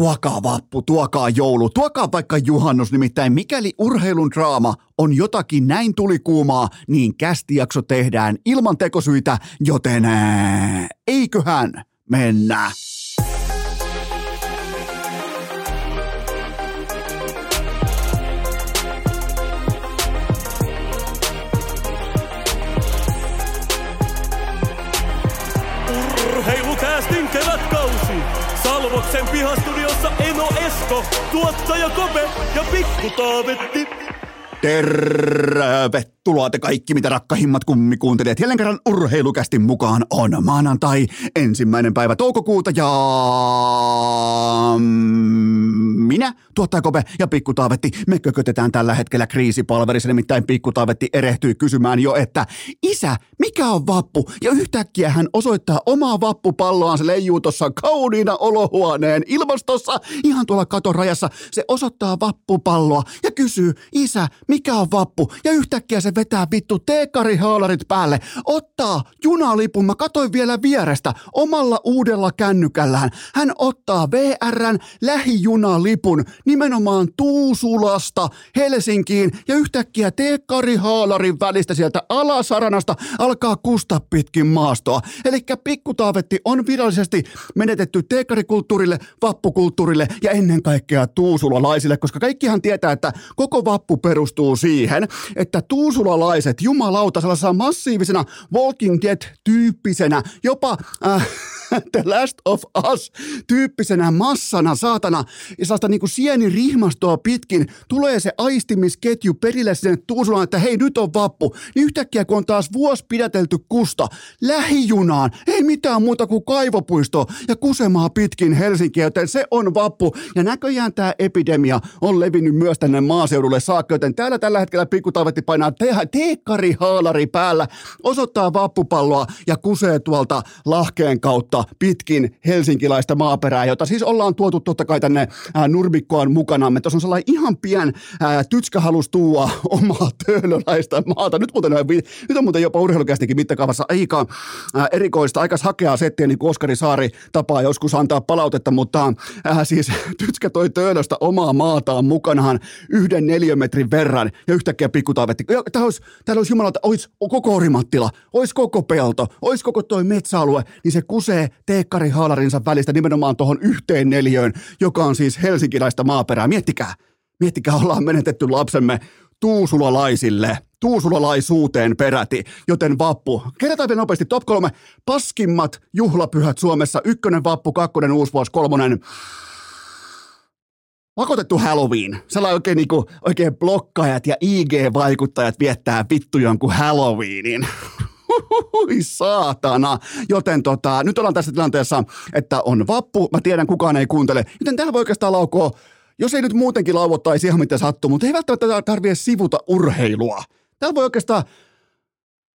Tuokaa vappu, tuokaa joulu, tuokaa vaikka juhannus, nimittäin mikäli urheilun draama on jotakin näin tulikuumaa, niin kästijakso tehdään ilman tekosyitä, joten ää, eiköhän mennä. Urheilukäästin kevätkausi. Salvoksen pihastudiossa Eno Esko, tuottaja Kope ja Pikku Taavetti. Tervetuloa te kaikki, mitä rakkahimmat kummikuuntelijat. Jälleen kerran urheilukästin mukaan on maanantai, ensimmäinen päivä toukokuuta ja minä, tuottaja Kope ja Pikku Taavetti, me kökötetään tällä hetkellä kriisipalverissa, nimittäin Pikku Taavetti erehtyy kysymään jo, että isä, mikä on vappu? Ja yhtäkkiä hän osoittaa omaa vappupalloaan, se leijuu tuossa kauniina olohuoneen ilmastossa, ihan tuolla katon rajassa. Se osoittaa vappupalloa ja kysyy, isä, mikä on vappu? Ja yhtäkkiä se vetää vittu teekarihaalarit päälle, ottaa junalipun, mä katoin vielä vierestä, omalla uudella kännykällään. Hän ottaa VRn lähijunalipun nimenomaan Tuusulasta Helsinkiin ja yhtäkkiä teekkarihaalarin välistä sieltä alasaranasta alkaa kusta pitkin maastoa. Eli pikkutaavetti on virallisesti menetetty teekkarikulttuurille, vappukulttuurille ja ennen kaikkea tuusulalaisille, koska kaikkihan tietää, että koko vappu perustuu siihen, että tuusulalaiset jumalauta sellaisena massiivisena Walking Dead-tyyppisenä, jopa äh, The Last of Us tyyppisenä massana, saatana, ja sellaista niin kuin sienirihmastoa pitkin tulee se aistimisketju perille sinne Tuusulaan, että hei nyt on vappu. Niin yhtäkkiä kun on taas vuosi pidätelty kusta lähijunaan, ei mitään muuta kuin kaivopuisto ja kusemaa pitkin Helsinkiä, joten se on vappu. Ja näköjään tämä epidemia on levinnyt myös tänne maaseudulle saakka, joten täällä tällä hetkellä pikkutaavetti painaa te- teekkarihaalari päällä, osoittaa vappupalloa ja kusee tuolta lahkeen kautta pitkin helsinkiläistä maaperää, jota siis ollaan tuotu totta kai tänne ää, nurmikkoon mukanamme. Tuossa on sellainen ihan pien ää, tytskä halus tuua omaa töölöläistä maata. Nyt, muuten, nyt on muuten jopa urheilukästikin mittakaavassa aika ää, erikoista, aika hakeaa settiä, niin kuin Oskari Saari tapaa joskus antaa palautetta, mutta ää, siis tytskä toi töölöstä omaa maataan mukanaan yhden neliömetrin verran ja yhtäkkiä pikkutaavetti. Täällä olisi, täällä olisi jumalauta, olisi koko Orimattila, olisi koko pelto, olisi koko toi metsäalue, niin se kusee teekkarihaalarinsa välistä nimenomaan tuohon yhteen neljöön, joka on siis helsinkiläistä maaperää. Miettikää, miettikää, ollaan menetetty lapsemme tuusulalaisille, tuusulalaisuuteen peräti, joten vappu. Kerrotaan vielä nopeasti top kolme paskimmat juhlapyhät Suomessa. Ykkönen vappu, kakkonen uusvuosi, kolmonen pakotettu Halloween. Sellainen oikein, niinku, oikein blokkaajat ja IG-vaikuttajat viettää vittu jonkun Halloweenin. Hui saatana. Joten tota, nyt ollaan tässä tilanteessa, että on vappu. Mä tiedän, kukaan ei kuuntele. Joten täällä voi oikeastaan laukoa, jos ei nyt muutenkin lauottaisi ihan mitä sattuu, mutta ei välttämättä tarvitse sivuta urheilua. Täällä voi oikeastaan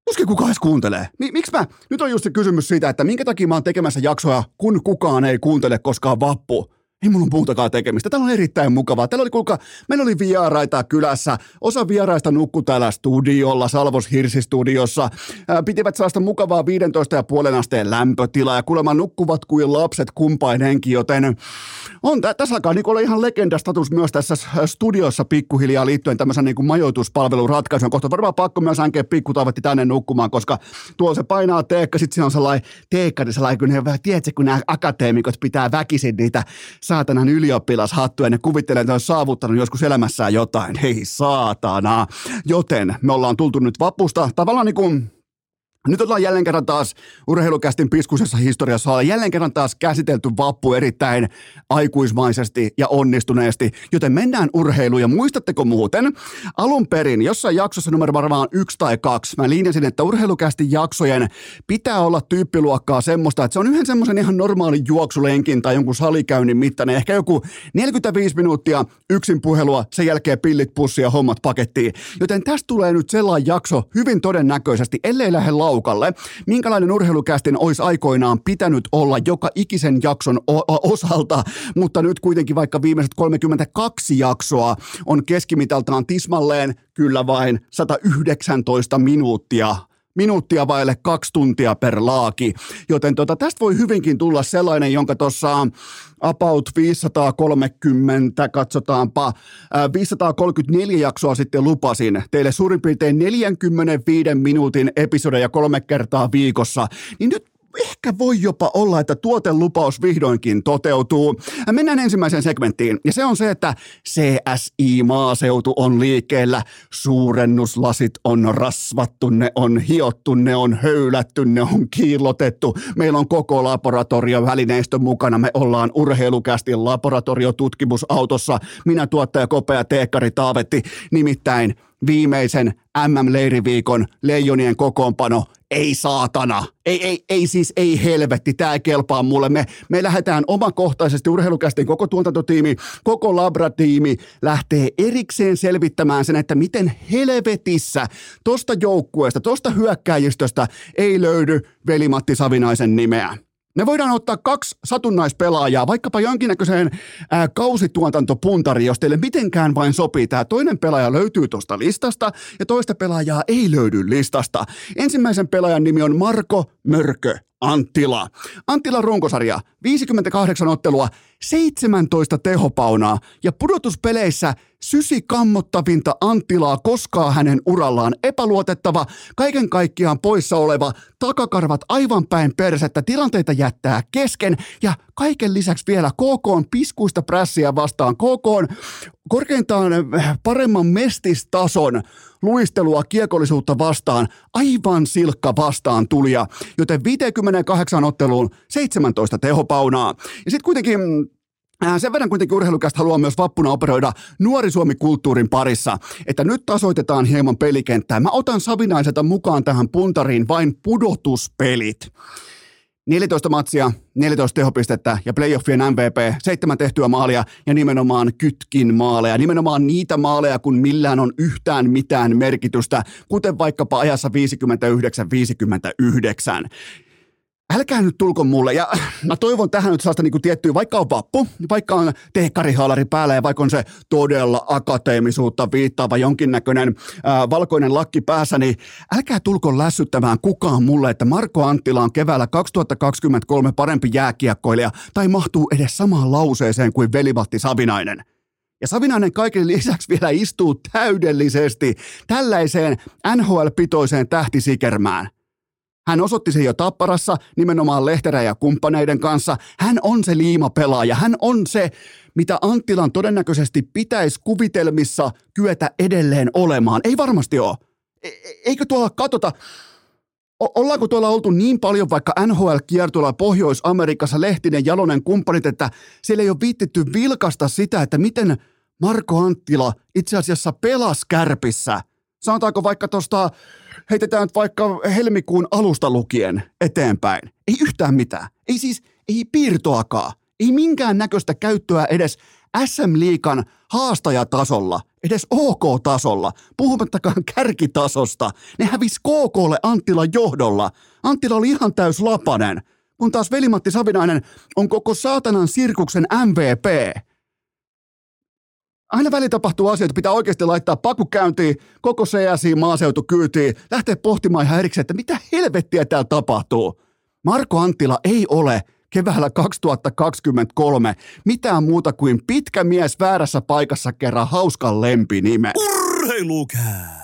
Tuskin kukaan edes kuuntelee. Miksi mä? Nyt on just se kysymys siitä, että minkä takia mä oon tekemässä jaksoja, kun kukaan ei kuuntele koskaan vappu ei mulla muutakaan tekemistä. Tämä on erittäin mukavaa. Täällä oli, kuulkaa, meillä oli vieraita kylässä. Osa vieraista nukkui täällä studiolla, Salvos Hirsistudiossa. Pitivät sellaista mukavaa 15 ja puolen asteen lämpötilaa ja kuulemma nukkuvat kuin lapset kumpainenkin, joten on, tä, tässä alkaa niin ihan legendastatus myös tässä studiossa pikkuhiljaa liittyen tämmöisen niin majoituspalvelun ratkaisuun. Kohta varmaan pakko myös hänkeä pikkutaavetti tänne nukkumaan, koska tuolla se painaa teekka, sitten siinä on sellainen teekkari, sellainen, kun ne, tiedätkö, kun nämä akateemikot pitää väkisin niitä saatanan ylioppilashattuja, ne kuvittelee, että ne on saavuttanut joskus elämässään jotain. Hei saatana. Joten me ollaan tultu nyt vapusta tavallaan niin kuin nyt ollaan jälleen kerran taas urheilukästin piskusessa historiassa, ollaan jälleen kerran taas käsitelty vappu erittäin aikuismaisesti ja onnistuneesti, joten mennään urheiluun ja muistatteko muuten, alun perin jossain jaksossa numero varmaan yksi tai kaksi, mä linjasin, että urheilukästin jaksojen pitää olla tyyppiluokkaa semmoista, että se on yhden semmoisen ihan normaalin juoksulenkin tai jonkun salikäynnin mittainen, ehkä joku 45 minuuttia yksin puhelua, sen jälkeen pillit pussia hommat pakettiin, joten tästä tulee nyt sellainen jakso hyvin todennäköisesti, ellei lähde laukalle. Minkälainen urheilukästin olisi aikoinaan pitänyt olla joka ikisen jakson o- osalta, mutta nyt kuitenkin vaikka viimeiset 32 jaksoa on keskimitaltaan tismalleen kyllä vain 119 minuuttia minuuttia vaille kaksi tuntia per laaki. Joten tota, tästä voi hyvinkin tulla sellainen, jonka tuossa about 530, katsotaanpa, 534 jaksoa sitten lupasin teille suurin piirtein 45 minuutin episodeja kolme kertaa viikossa, niin nyt ehkä voi jopa olla, että tuotelupaus vihdoinkin toteutuu. Mennään ensimmäiseen segmenttiin, ja se on se, että CSI-maaseutu on liikkeellä. Suurennuslasit on rasvattu, ne on hiottu, ne on höylätty, ne on kiillotettu. Meillä on koko laboratorio välineistö mukana. Me ollaan urheilukästi laboratoriotutkimusautossa. Minä tuottaja Kopea Teekkari Taavetti, nimittäin viimeisen MM-leiriviikon leijonien kokoonpano ei saatana, ei, ei, ei siis, ei helvetti, tämä kelpaa mulle. Me, me lähdetään omakohtaisesti urheilukästin koko tuotantotiimi, koko labratiimi lähtee erikseen selvittämään sen, että miten helvetissä tosta joukkueesta, tosta hyökkäjistöstä ei löydy Veli-Matti Savinaisen nimeä. Me voidaan ottaa kaksi satunnaispelaajaa, vaikkapa jonkinnäköiseen ää, kausituotantopuntariin, jos teille mitenkään vain sopii. Tämä toinen pelaaja löytyy tuosta listasta ja toista pelaajaa ei löydy listasta. Ensimmäisen pelaajan nimi on Marko Mörkö Anttila. Anttila runkosarja, 58 ottelua, 17 tehopaunaa ja pudotuspeleissä sysi kammottavinta Anttilaa koskaan hänen urallaan epäluotettava, kaiken kaikkiaan poissa oleva, takakarvat aivan päin persettä, tilanteita jättää kesken ja kaiken lisäksi vielä KK on piskuista prässiä vastaan. KK on korkeintaan paremman mestistason luistelua kiekollisuutta vastaan, aivan silkka vastaan tulija, joten 58 otteluun 17 tehopaunaa. Ja sitten kuitenkin Äh, sen verran kuitenkin urheilukästä haluaa myös vappuna operoida nuori Suomi-kulttuurin parissa, että nyt tasoitetaan hieman pelikenttää. Mä otan Savinaiselta mukaan tähän puntariin vain pudotuspelit. 14 matsia, 14 tehopistettä ja playoffien MVP, seitsemän tehtyä maalia ja nimenomaan kytkin maaleja. Nimenomaan niitä maaleja, kun millään on yhtään mitään merkitystä, kuten vaikkapa ajassa 59-59 älkää nyt tulko mulle. Ja mä toivon tähän nyt sellaista niin tiettyä, vaikka on vappu, vaikka on teekkarihaalari päällä ja vaikka on se todella akateemisuutta viittaava jonkinnäköinen ää, valkoinen lakki päässä, niin älkää tulko lässyttämään kukaan mulle, että Marko Anttila on keväällä 2023 parempi jääkiekkoilija tai mahtuu edes samaan lauseeseen kuin velivatti Savinainen. Ja Savinainen kaiken lisäksi vielä istuu täydellisesti tällaiseen NHL-pitoiseen tähtisikermään – hän osoitti sen jo Tapparassa nimenomaan Lehterä ja kumppaneiden kanssa. Hän on se liimapelaaja. Hän on se, mitä Anttilan todennäköisesti pitäisi kuvitelmissa kyetä edelleen olemaan. Ei varmasti ole. E- eikö tuolla katota, ollaanko tuolla oltu niin paljon vaikka NHL-kiertueella Pohjois-Amerikassa, Lehtinen, Jalonen, kumppanit, että siellä ei ole viittitty vilkasta sitä, että miten Marko Anttila itse asiassa pelasi kärpissä. Sanotaanko vaikka tuosta heitetään vaikka helmikuun alusta lukien eteenpäin. Ei yhtään mitään. Ei siis, ei piirtoakaan. Ei minkään näköistä käyttöä edes SM-liikan haastajatasolla, edes OK-tasolla, puhumattakaan kärkitasosta. Ne hävisi KKlle Anttila johdolla. Anttila oli ihan täys lapanen, kun taas Velimatti Savinainen on koko saatanan sirkuksen MVP aina väli tapahtuu asioita, pitää oikeasti laittaa paku käyntiin, koko CSI maaseutu kyytiin, lähteä pohtimaan ihan erikseen, että mitä helvettiä täällä tapahtuu. Marko Anttila ei ole keväällä 2023 mitään muuta kuin pitkä mies väärässä paikassa kerran hauskan lempinime. Urheilukää!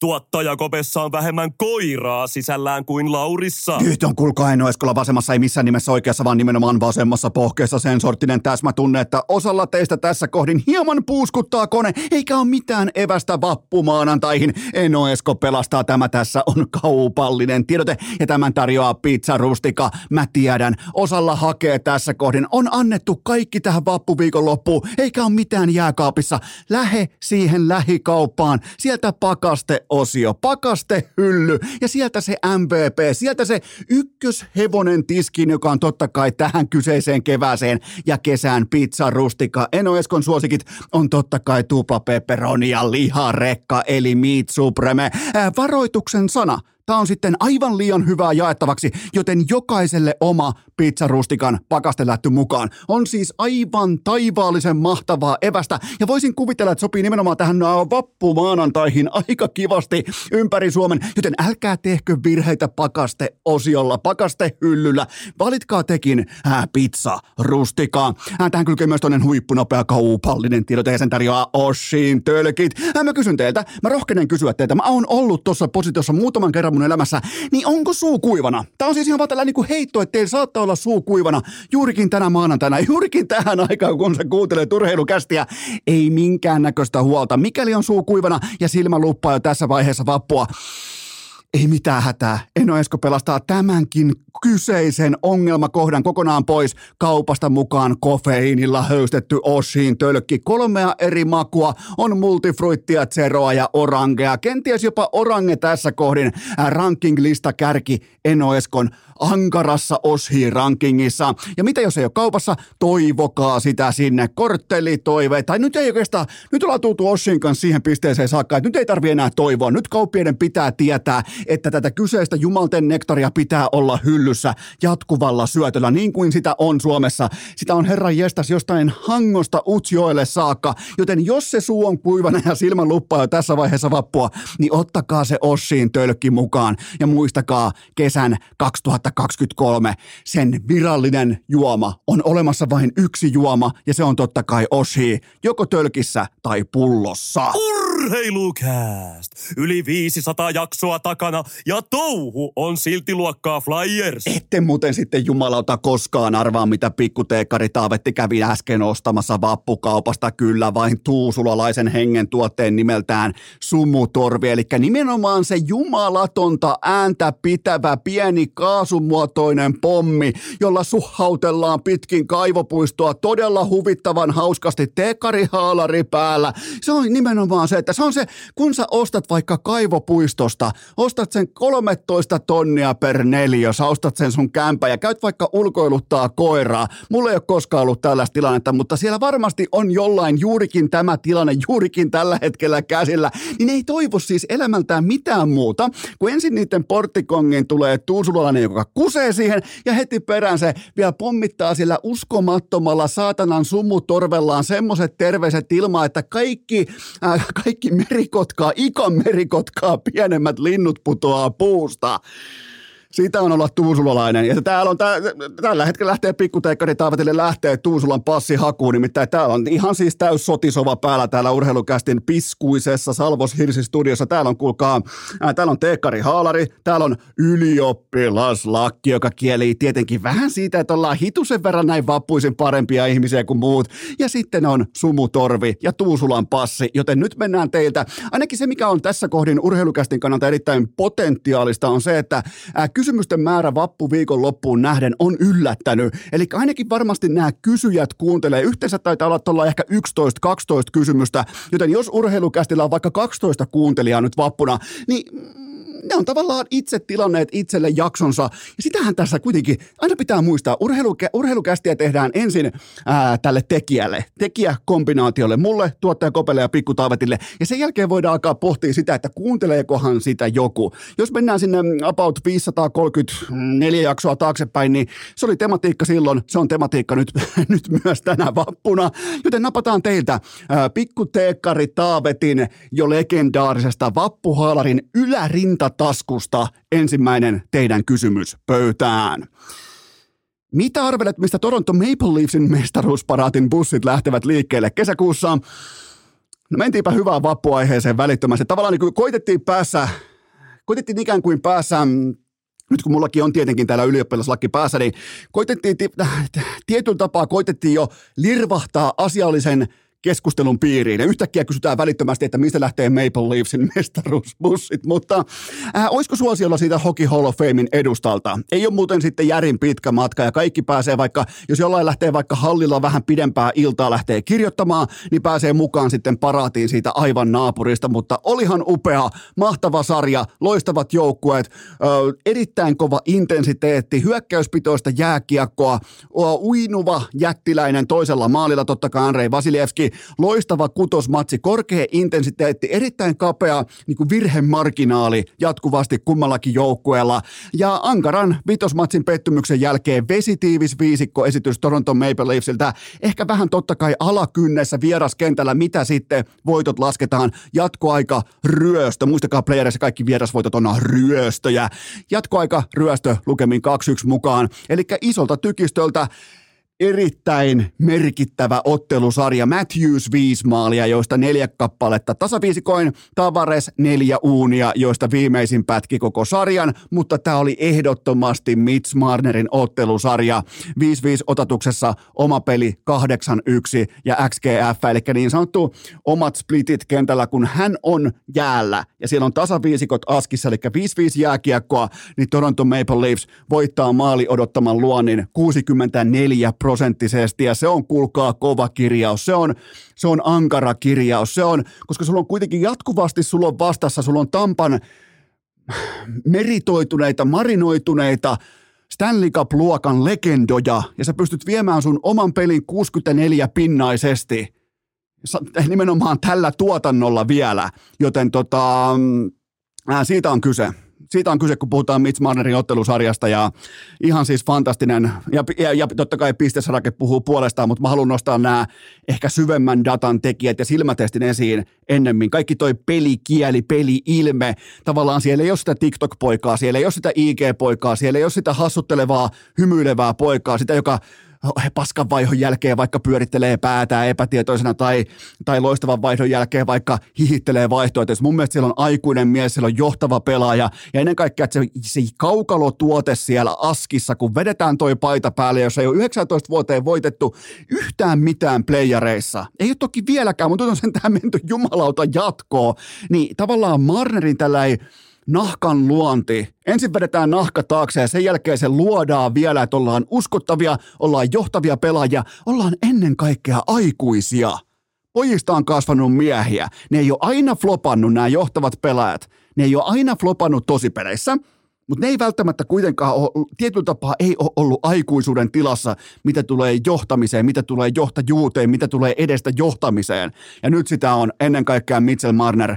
Tuottajakopessa on vähemmän koiraa sisällään kuin Laurissa. Nyt on kuulkaa en Eskola vasemmassa, ei missään nimessä oikeassa, vaan nimenomaan vasemmassa pohkeessa sen sorttinen täsmätunne, että osalla teistä tässä kohdin hieman puuskuttaa kone, eikä ole mitään evästä vappumaanantaihin. Eno Esko pelastaa tämä tässä on kaupallinen tiedote ja tämän tarjoaa Pizza Rustika. Mä tiedän, osalla hakee tässä kohdin. On annettu kaikki tähän vappuviikon loppuun, eikä ole mitään jääkaapissa. Lähe siihen lähikauppaan, sieltä pakaste osio, pakastehylly ja sieltä se MVP, sieltä se ykköshevonen tiskin, joka on totta kai tähän kyseiseen kevääseen ja kesään pizza rustika. Eno Eskon suosikit on totta kai tupla pepperoni ja liharekka eli meat supreme. Ää, varoituksen sana Tämä on sitten aivan liian hyvää jaettavaksi, joten jokaiselle oma pizzarustikan pakastelätty mukaan. On siis aivan taivaallisen mahtavaa evästä ja voisin kuvitella, että sopii nimenomaan tähän vappumaanantaihin aika kivasti ympäri Suomen, joten älkää tehkö virheitä pakasteosiolla, pakastehyllyllä. Valitkaa tekin ää, pizza rustikaa. Ää, tähän kylkee myös toinen huippunopea kaupallinen tiedote ja sen tarjoaa Oshin tölkit. Ää, mä kysyn teiltä, mä rohkenen kysyä teiltä, mä oon ollut tuossa positiossa muutaman kerran mun elämässä, niin onko suu kuivana? Tää on siis ihan vaan tällainen niin heitto, että teillä saattaa olla suu kuivana juurikin tänä maanantaina, juurikin tähän aikaan, kun se kuuntelee turheilukästiä. Ei minkäännäköistä huolta. Mikäli on suu kuivana ja silmä luppaa jo tässä vaiheessa vappua, ei mitään hätää. Eno Esko pelastaa tämänkin kyseisen ongelmakohdan kokonaan pois kaupasta mukaan kofeiinilla höystetty Oshin tölkki. Kolmea eri makua on multifruittia, zeroa ja orangea. Kenties jopa orange tässä kohdin ranking-lista kärki Eno ankarassa Oshi-rankingissa. Ja mitä jos ei ole kaupassa, toivokaa sitä sinne. Korttelitoive. Tai nyt ei oikeastaan, nyt ollaan tultu Oshin kanssa siihen pisteeseen saakka, että nyt ei tarvi enää toivoa. Nyt kauppiaiden pitää tietää, että tätä kyseistä jumalten nektaria pitää olla hyllyssä jatkuvalla syötöllä, niin kuin sitä on Suomessa. Sitä on herran jestas jostain hangosta Utsjoelle saakka, joten jos se suu on kuivana ja silmän luppaa jo tässä vaiheessa vappua, niin ottakaa se Oshiin tölkki mukaan ja muistakaa kesän 2023 sen virallinen juoma on olemassa vain yksi juoma ja se on totta kai Oshi, joko tölkissä tai pullossa. Urheilukääst! Yli 500 jaksoa takana ja touhu on silti luokkaa Flyers. Ette muuten sitten jumalauta koskaan arvaa, mitä pikkuteekkari Taavetti kävi äsken ostamassa vappukaupasta. Kyllä vain tuusulalaisen hengen tuotteen nimeltään sumutorvi. Eli nimenomaan se jumalatonta ääntä pitävä pieni kaasumuotoinen pommi, jolla suhautellaan pitkin kaivopuistoa todella huvittavan hauskasti teekkarihaalari päällä. Se on nimenomaan se, että se on se, kun sä ostat vaikka kaivopuistosta, ostat sen 13 tonnia per neljä, sä ostat sen sun kämpä ja käyt vaikka ulkoiluttaa koiraa. Mulla ei ole koskaan ollut tällaista tilannetta, mutta siellä varmasti on jollain juurikin tämä tilanne, juurikin tällä hetkellä käsillä, niin ei toivo siis elämältään mitään muuta, kun ensin niiden porttikongin tulee tuusulalainen, joka kusee siihen ja heti perään se vielä pommittaa sillä uskomattomalla saatanan sumutorvellaan semmoiset terveiset ilmaa, että kaikki, äh, kaikki merikotkaa, ikan merikotkaa, pienemmät linnut putoaa puusta. Siitä on olla tuusulalainen. Ja täällä on, tää, tällä hetkellä lähtee pikkuteikkari Taavetille lähtee Tuusulan passihakuun. Nimittäin täällä on ihan siis täys sotisova päällä täällä urheilukästin piskuisessa Salvos Hirsi studiossa. Täällä on, kuulkaa, ää, täällä on teekkari Haalari, täällä on ylioppilaslakki, joka kieli tietenkin vähän siitä, että ollaan hitusen verran näin vappuisin parempia ihmisiä kuin muut. Ja sitten on Sumutorvi ja Tuusulan passi, joten nyt mennään teiltä. Ainakin se, mikä on tässä kohdin urheilukästin kannalta erittäin potentiaalista, on se, että ää, kysymysten määrä vappuviikon loppuun nähden on yllättänyt. Eli ainakin varmasti nämä kysyjät kuuntelee. Yhteensä taitaa olla tuolla ehkä 11-12 kysymystä, joten jos urheilukästillä on vaikka 12 kuuntelijaa nyt vappuna, niin ne on tavallaan itse tilanneet itselle jaksonsa. Ja sitähän tässä kuitenkin aina pitää muistaa. Urheilukä, urheilukästiä tehdään ensin ää, tälle tekijälle, tekijäkombinaatiolle, mulle, tuottaja Kopelle ja Pikku Taavetille. Ja sen jälkeen voidaan alkaa pohtia sitä, että kuunteleekohan sitä joku. Jos mennään sinne about 534 jaksoa taaksepäin, niin se oli tematiikka silloin, se on tematiikka nyt, nyt myös tänä vappuna. Joten napataan teiltä ää, Pikku Teekkari Taavetin jo legendaarisesta vappuhaalarin ylärinta taskusta ensimmäinen teidän kysymys pöytään. Mitä arvelet, mistä Toronto Maple Leafsin mestaruusparaatin bussit lähtevät liikkeelle kesäkuussa? No mentiinpä hyvään vappuaiheeseen välittömästi. Tavallaan niin koitettiin päässä, koitettiin ikään kuin päässä nyt kun mullakin on tietenkin täällä ylioppilaslaki päässä, niin koitettiin, tietyllä tapaa koitettiin jo lirvahtaa asiallisen keskustelun piiriin. Ja yhtäkkiä kysytään välittömästi, että mistä lähtee Maple Leafsin mestaruusbussit. Mutta äh, olisiko suosiolla siitä Hockey Hall of Famein edustalta? Ei ole muuten sitten järin pitkä matka ja kaikki pääsee vaikka, jos jollain lähtee vaikka hallilla vähän pidempää iltaa lähtee kirjoittamaan, niin pääsee mukaan sitten paraatiin siitä aivan naapurista. Mutta olihan upea, mahtava sarja, loistavat joukkueet, ö, erittäin kova intensiteetti, hyökkäyspitoista jääkiekkoa, uinuva jättiläinen toisella maalilla totta kai Andrei Vasilevski, loistava kutosmatsi, korkea intensiteetti, erittäin kapea niin kuin virhemarginaali jatkuvasti kummallakin joukkueella. Ja Ankaran vitosmatsin pettymyksen jälkeen vesitiivis viisikko esitys Toronto Maple Leafsiltä. Ehkä vähän totta kai alakynnessä vieraskentällä, mitä sitten voitot lasketaan. Jatkoaika ryöstö. Muistakaa playerissa kaikki vierasvoitot on ryöstöjä. Jatkoaika ryöstö lukemin 2-1 mukaan. Eli isolta tykistöltä erittäin merkittävä ottelusarja. Matthews viisi maalia, joista neljä kappaletta. Tasaviisikoin, Tavares neljä uunia, joista viimeisin pätki koko sarjan, mutta tämä oli ehdottomasti Mitch Marnerin ottelusarja. 5-5 otatuksessa oma peli 8-1 ja XGF, eli niin sanottu omat splitit kentällä, kun hän on jäällä. Ja siellä on tasaviisikot askissa, eli 5-5 jääkiekkoa, niin Toronto Maple Leafs voittaa maali odottaman luonnin 64 prosenttisesti ja se on kuulkaa kova kirjaus, se on, se on ankara kirjaus, se on, koska sulla on kuitenkin jatkuvasti, sulla on vastassa, sulla on Tampan meritoituneita, marinoituneita, Stanley Cup-luokan legendoja ja sä pystyt viemään sun oman pelin 64 pinnaisesti nimenomaan tällä tuotannolla vielä, joten tota, siitä on kyse siitä on kyse, kun puhutaan Mitch Marnerin ottelusarjasta ja ihan siis fantastinen, ja, ja, ja totta kai pistesarake puhuu puolestaan, mutta mä haluan nostaa nämä ehkä syvemmän datan tekijät ja silmätestin esiin ennemmin. Kaikki toi pelikieli, peli-ilme, tavallaan siellä ei ole sitä TikTok-poikaa, siellä ei ole sitä IG-poikaa, siellä ei ole sitä hassuttelevaa, hymyilevää poikaa, sitä, joka paskan vaihdon jälkeen vaikka pyörittelee päätään epätietoisena tai, tai loistavan vaihdon jälkeen vaikka hihittelee vaihtoehtoja. Mun mielestä siellä on aikuinen mies, siellä on johtava pelaaja ja ennen kaikkea että se, se kaukalotuote siellä askissa, kun vedetään toi paita päälle, jos ei ole 19 vuoteen voitettu yhtään mitään playareissa. Ei ole toki vieläkään, mutta on sen tämä menty jumalauta jatkoa. Niin tavallaan Marnerin tällä ei nahkan luonti. Ensin vedetään nahka taakse ja sen jälkeen se luodaan vielä, että ollaan uskottavia, ollaan johtavia pelaajia, ollaan ennen kaikkea aikuisia. Pojista on kasvanut miehiä. Ne ei ole aina flopannut nämä johtavat pelaajat. Ne ei ole aina flopannut tosipeleissä, mutta ne ei välttämättä kuitenkaan ole, tietyllä tapaa ei ole ollut aikuisuuden tilassa, mitä tulee johtamiseen, mitä tulee johtajuuteen, mitä tulee edestä johtamiseen. Ja nyt sitä on ennen kaikkea Mitchell Marner,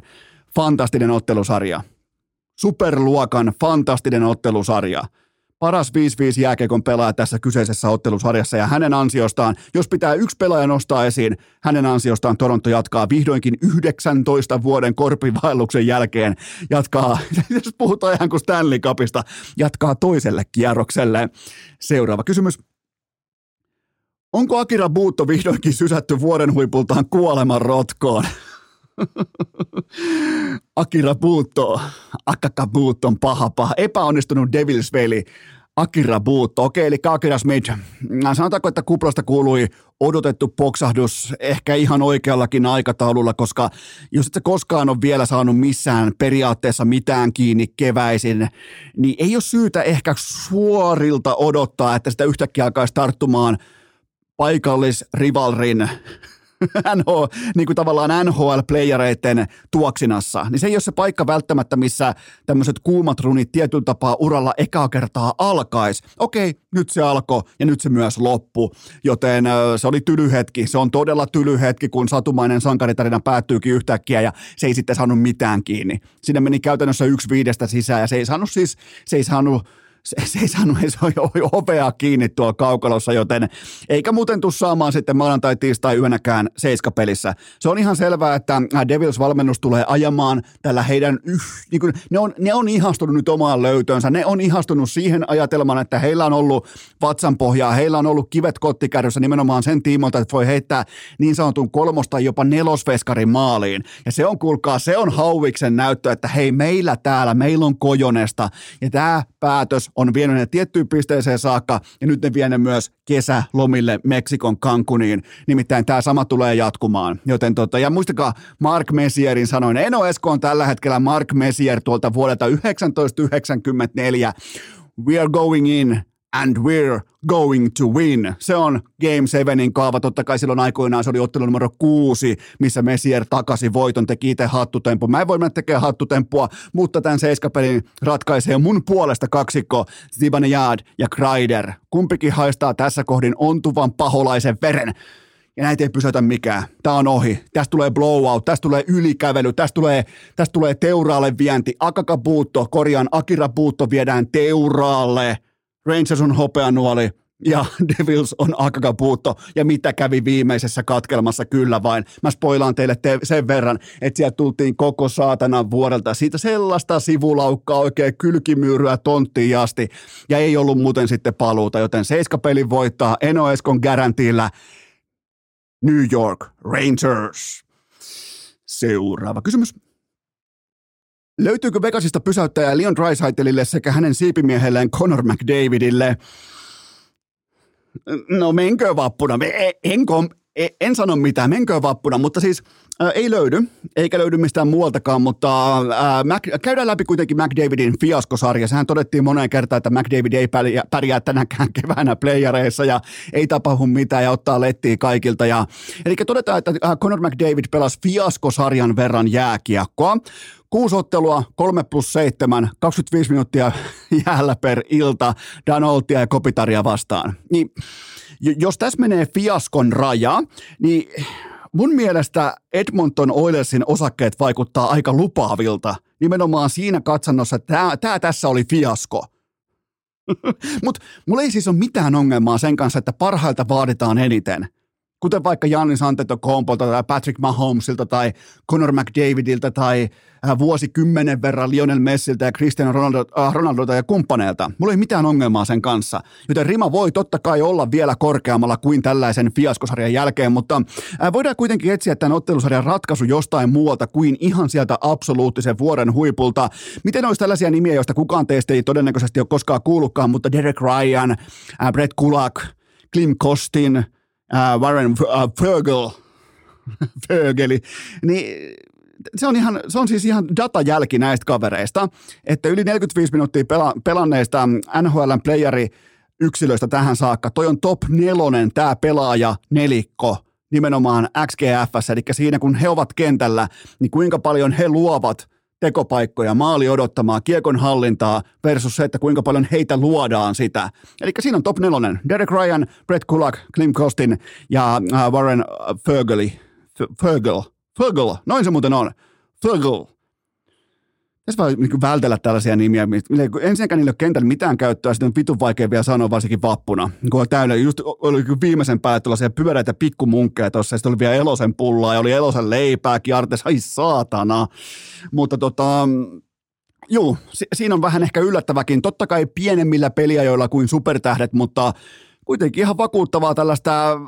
fantastinen ottelusarja superluokan fantastinen ottelusarja. Paras 5-5 jääkiekon pelaaja tässä kyseisessä ottelusarjassa ja hänen ansiostaan, jos pitää yksi pelaaja nostaa esiin, hänen ansiostaan Toronto jatkaa vihdoinkin 19 vuoden korpivaelluksen jälkeen, jatkaa, jos puhutaan ihan kuin Stanley Cupista, jatkaa toiselle kierrokselle. Seuraava kysymys. Onko Akira Buutto vihdoinkin sysätty vuoden huipultaan kuoleman rotkoon? Akira Buutto, Akaka Buutton paha paha, epäonnistunut Devils veli, Akira Buutto, okei, eli Akira Smith. Sanotaanko, että kuplasta kuului odotettu poksahdus ehkä ihan oikeallakin aikataululla, koska jos et sä koskaan ole vielä saanut missään periaatteessa mitään kiinni keväisin, niin ei ole syytä ehkä suorilta odottaa, että sitä yhtäkkiä alkaisi tarttumaan paikallisrivalrin NHL, niin kuin tavallaan NHL-playereiden tuoksinassa, niin se ei ole se paikka välttämättä, missä tämmöiset kuumat runit tietyllä tapaa uralla ekaa kertaa alkaisi. Okei, nyt se alkoi ja nyt se myös loppu, joten se oli tylyhetki. Se on todella tylyhetki, kun satumainen sankaritarina päättyykin yhtäkkiä ja se ei sitten saanut mitään kiinni. Sinne meni käytännössä yksi viidestä sisään ja se ei saanut siis, se ei saanut se, se ei saanut edes ovea kiinni tuolla kaukalossa, joten eikä muuten tuu saamaan sitten maanantai, tiistai yönäkään seiskapelissä. Se on ihan selvää, että Devils-valmennus tulee ajamaan tällä heidän, yh, niin kuin, ne, on, ne on ihastunut nyt omaan löytöönsä, ne on ihastunut siihen ajatelmaan, että heillä on ollut vatsan pohjaa, heillä on ollut kivet kottikärryssä nimenomaan sen tiimoilta, että voi heittää niin sanotun kolmosta jopa nelosveskarin maaliin. Ja se on, kuulkaa, se on hauviksen näyttö, että hei, meillä täällä, meillä on kojonesta, ja tämä päätös on vienyt ne tiettyyn pisteeseen saakka ja nyt ne vie ne myös kesälomille Meksikon Cancuniin. Nimittäin tämä sama tulee jatkumaan. Joten tota, ja muistakaa Mark Messierin sanoin, Eno Esko on tällä hetkellä Mark Messier tuolta vuodelta 1994. We are going in and we're going to win. Se on Game 7 kaava. Totta kai silloin aikoinaan se oli ottelu numero kuusi, missä Messier takasi voiton, teki itse hattutempu. Mä en voi mennä tekemään hattutemppua, mutta tämän seiskapelin ratkaisee mun puolesta kaksikko Zibanejad ja Kreider. Kumpikin haistaa tässä kohdin ontuvan paholaisen veren. ja näitä ei pysäytä mikään. Tämä on ohi. Tästä tulee blowout, tästä tulee ylikävely, tästä tulee, tästä tulee teuraalle vienti. Akaka Buutto, korjaan Akira Buutto viedään teuraalle. Rangers on hopeanuoli ja Devils on Akaka-puutto. Ja mitä kävi viimeisessä katkelmassa, kyllä vain. Mä spoilaan teille te- sen verran, että sieltä tultiin koko saatanan vuodelta. Siitä sellaista sivulaukkaa oikein kylkimyyryä tonttiin asti. Ja ei ollut muuten sitten paluuta, joten seiskapeli voittaa Eno Eskon garantilla New York Rangers. Seuraava kysymys. Löytyykö Vegasista pysäyttäjä Leon Dreisaitelille sekä hänen siipimiehelleen Conor McDavidille? No menkö vappuna? En, kom, en, en sano mitään, menkö vappuna, mutta siis ei löydy, eikä löydy mistään muualtakaan, mutta äh, Mac, käydään läpi kuitenkin McDavidin fiaskosarja. Sehän todettiin moneen kertaan, että McDavid ei pärjää, pärjää tänäkään keväänä playareissa ja ei tapahdu mitään ja ottaa lettiä kaikilta. Ja, eli todetaan, että Conor McDavid pelasi fiaskosarjan verran jääkiekkoa. Kuusi ottelua, 3 plus 7, 25 minuuttia jäällä per ilta Danoltia ja Kopitaria vastaan. Niin, jos tässä menee fiaskon raja, niin mun mielestä Edmonton Oilersin osakkeet vaikuttaa aika lupaavilta. Nimenomaan siinä katsannossa, että tämä tässä oli fiasko. Mutta mulla ei siis ole mitään ongelmaa sen kanssa, että parhailta vaaditaan eniten – kuten vaikka Jannis Antetokounmpolta tai Patrick Mahomesilta tai Conor McDavidilta tai äh, vuosikymmenen verran Lionel Messiltä ja Cristiano Ronaldo, äh, Ronaldolta ja kumppaneilta. Mulla ei mitään ongelmaa sen kanssa. Joten rima voi totta kai olla vielä korkeammalla kuin tällaisen fiaskosarjan jälkeen, mutta äh, voidaan kuitenkin etsiä tämän ottelusarjan ratkaisu jostain muualta kuin ihan sieltä absoluuttisen vuoden huipulta. Miten olisi tällaisia nimiä, joista kukaan teistä ei todennäköisesti ole koskaan kuullutkaan, mutta Derek Ryan, äh, Brett Kulak, Klim Kostin – uh, Warren Fergal, Fergeli, niin se on, ihan, se on siis ihan datajälki näistä kavereista, että yli 45 minuuttia pela, pelanneista NHLn playeri yksilöistä tähän saakka, toi on top nelonen tämä pelaaja nelikko nimenomaan XGFS, eli siinä kun he ovat kentällä, niin kuinka paljon he luovat – tekopaikkoja, maali odottamaan, kiekon hallintaa versus se, että kuinka paljon heitä luodaan sitä. Eli siinä on top nelonen. Derek Ryan, Brett Kulak, Klim Kostin ja uh, Warren Fergeli. Fergel. Fergel. Noin se muuten on. Fergel. Tässä voi niin vältellä tällaisia nimiä. Ensinnäkään niillä ei ole kentällä mitään käyttöä, sitten on vitun vaikea vielä sanoa varsinkin vappuna. Kun on täynnä, just oli viimeisen päällä tällaisia pyöreitä pikkumunkkeja tuossa, sitten oli vielä elosen pullaa ja oli elosen leipää, kiartes, ai saatana. Mutta tota, Joo, si- siinä on vähän ehkä yllättäväkin. Totta kai pienemmillä peliajoilla kuin supertähdet, mutta kuitenkin ihan vakuuttavaa tällaista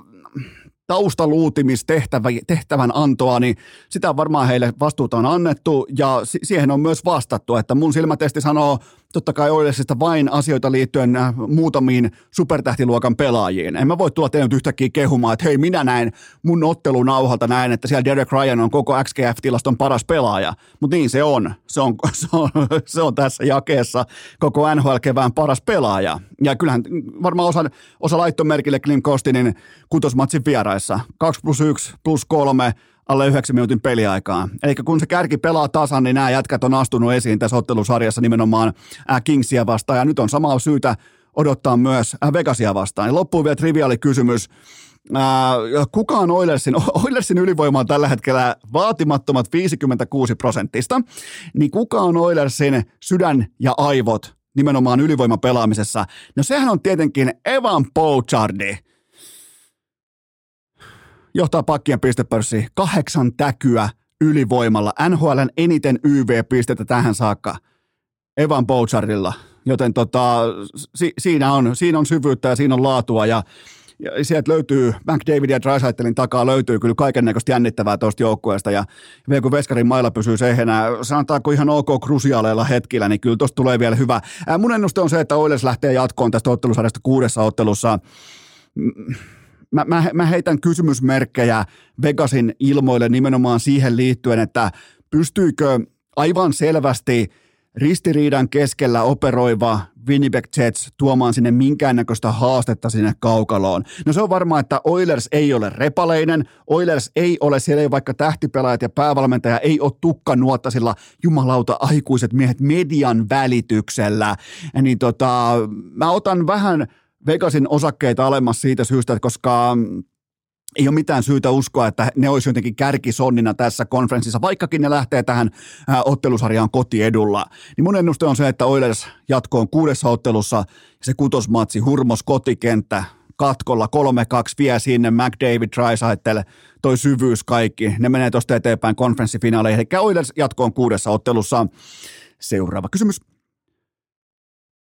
taustaluutimistehtävän antoa, niin sitä varmaan heille vastuuta on annettu. Ja siihen on myös vastattu, että mun silmätesti sanoo totta kai Oilersista vain asioita liittyen äh, muutamiin supertähtiluokan pelaajiin. En mä voi tulla teille nyt yhtäkkiä kehumaan, että hei minä näin mun ottelunauhalta näin, että siellä Derek Ryan on koko XGF-tilaston paras pelaaja. Mutta niin se on. Se on, se on. se on tässä jakeessa koko NHL-kevään paras pelaaja. Ja kyllähän varmaan osa, osa laittoi merkille Klim Kostinin kutosmatsin vieraissa. 2 plus 1 plus 3 alle 9 minuutin peliaikaa. Eli kun se kärki pelaa tasan, niin nämä jätkät on astunut esiin tässä ottelusarjassa nimenomaan Kingsia vastaan, ja nyt on samaa syytä odottaa myös Vegasia vastaan. Ja loppuun vielä triviaali kysymys. kuka on Oilersin? Oilersin ylivoima on tällä hetkellä vaatimattomat 56 prosenttista. Niin kuka on Oilersin sydän ja aivot nimenomaan ylivoimapelaamisessa? No sehän on tietenkin Evan Pouchardi – johtaa pakkien pistepörssi kahdeksan täkyä ylivoimalla. NHLn eniten YV-pistettä tähän saakka Evan Boucharilla. Joten tota, si, siinä, on, siinä on syvyyttä ja siinä on laatua ja ja sieltä löytyy, McDavid ja Drysaitelin takaa löytyy kyllä kaiken näköistä jännittävää tuosta joukkueesta ja vielä kun Veskarin mailla pysyy sehenä, sanotaanko ihan ok krusiaaleilla hetkillä, niin kyllä tuosta tulee vielä hyvä. Ää, mun ennuste on se, että Oilers lähtee jatkoon tästä ottelusarjasta kuudessa ottelussa mä, mä, mä heitän kysymysmerkkejä Vegasin ilmoille nimenomaan siihen liittyen, että pystyykö aivan selvästi ristiriidan keskellä operoiva Winnipeg Jets tuomaan sinne minkäännäköistä haastetta sinne kaukaloon. No se on varmaa, että Oilers ei ole repaleinen, Oilers ei ole, siellä ei vaikka tähtipelaajat ja päävalmentaja ei ole tukkanuottasilla jumalauta aikuiset miehet median välityksellä. Niin tota, mä otan vähän Vegasin osakkeita alemmas siitä syystä, koska ei ole mitään syytä uskoa, että ne olisi jotenkin kärkisonnina tässä konferenssissa, vaikkakin ne lähtee tähän ottelusarjaan kotiedulla. Niin mun ennuste on se, että Oilers jatkoon kuudessa ottelussa se kutosmatsi, hurmos kotikenttä, katkolla 3-2 vie sinne, McDavid, Drysaitel, toi syvyys kaikki. Ne menee tuosta eteenpäin konferenssifinaaleihin, eli Oilers jatkoon kuudessa ottelussa. Seuraava kysymys.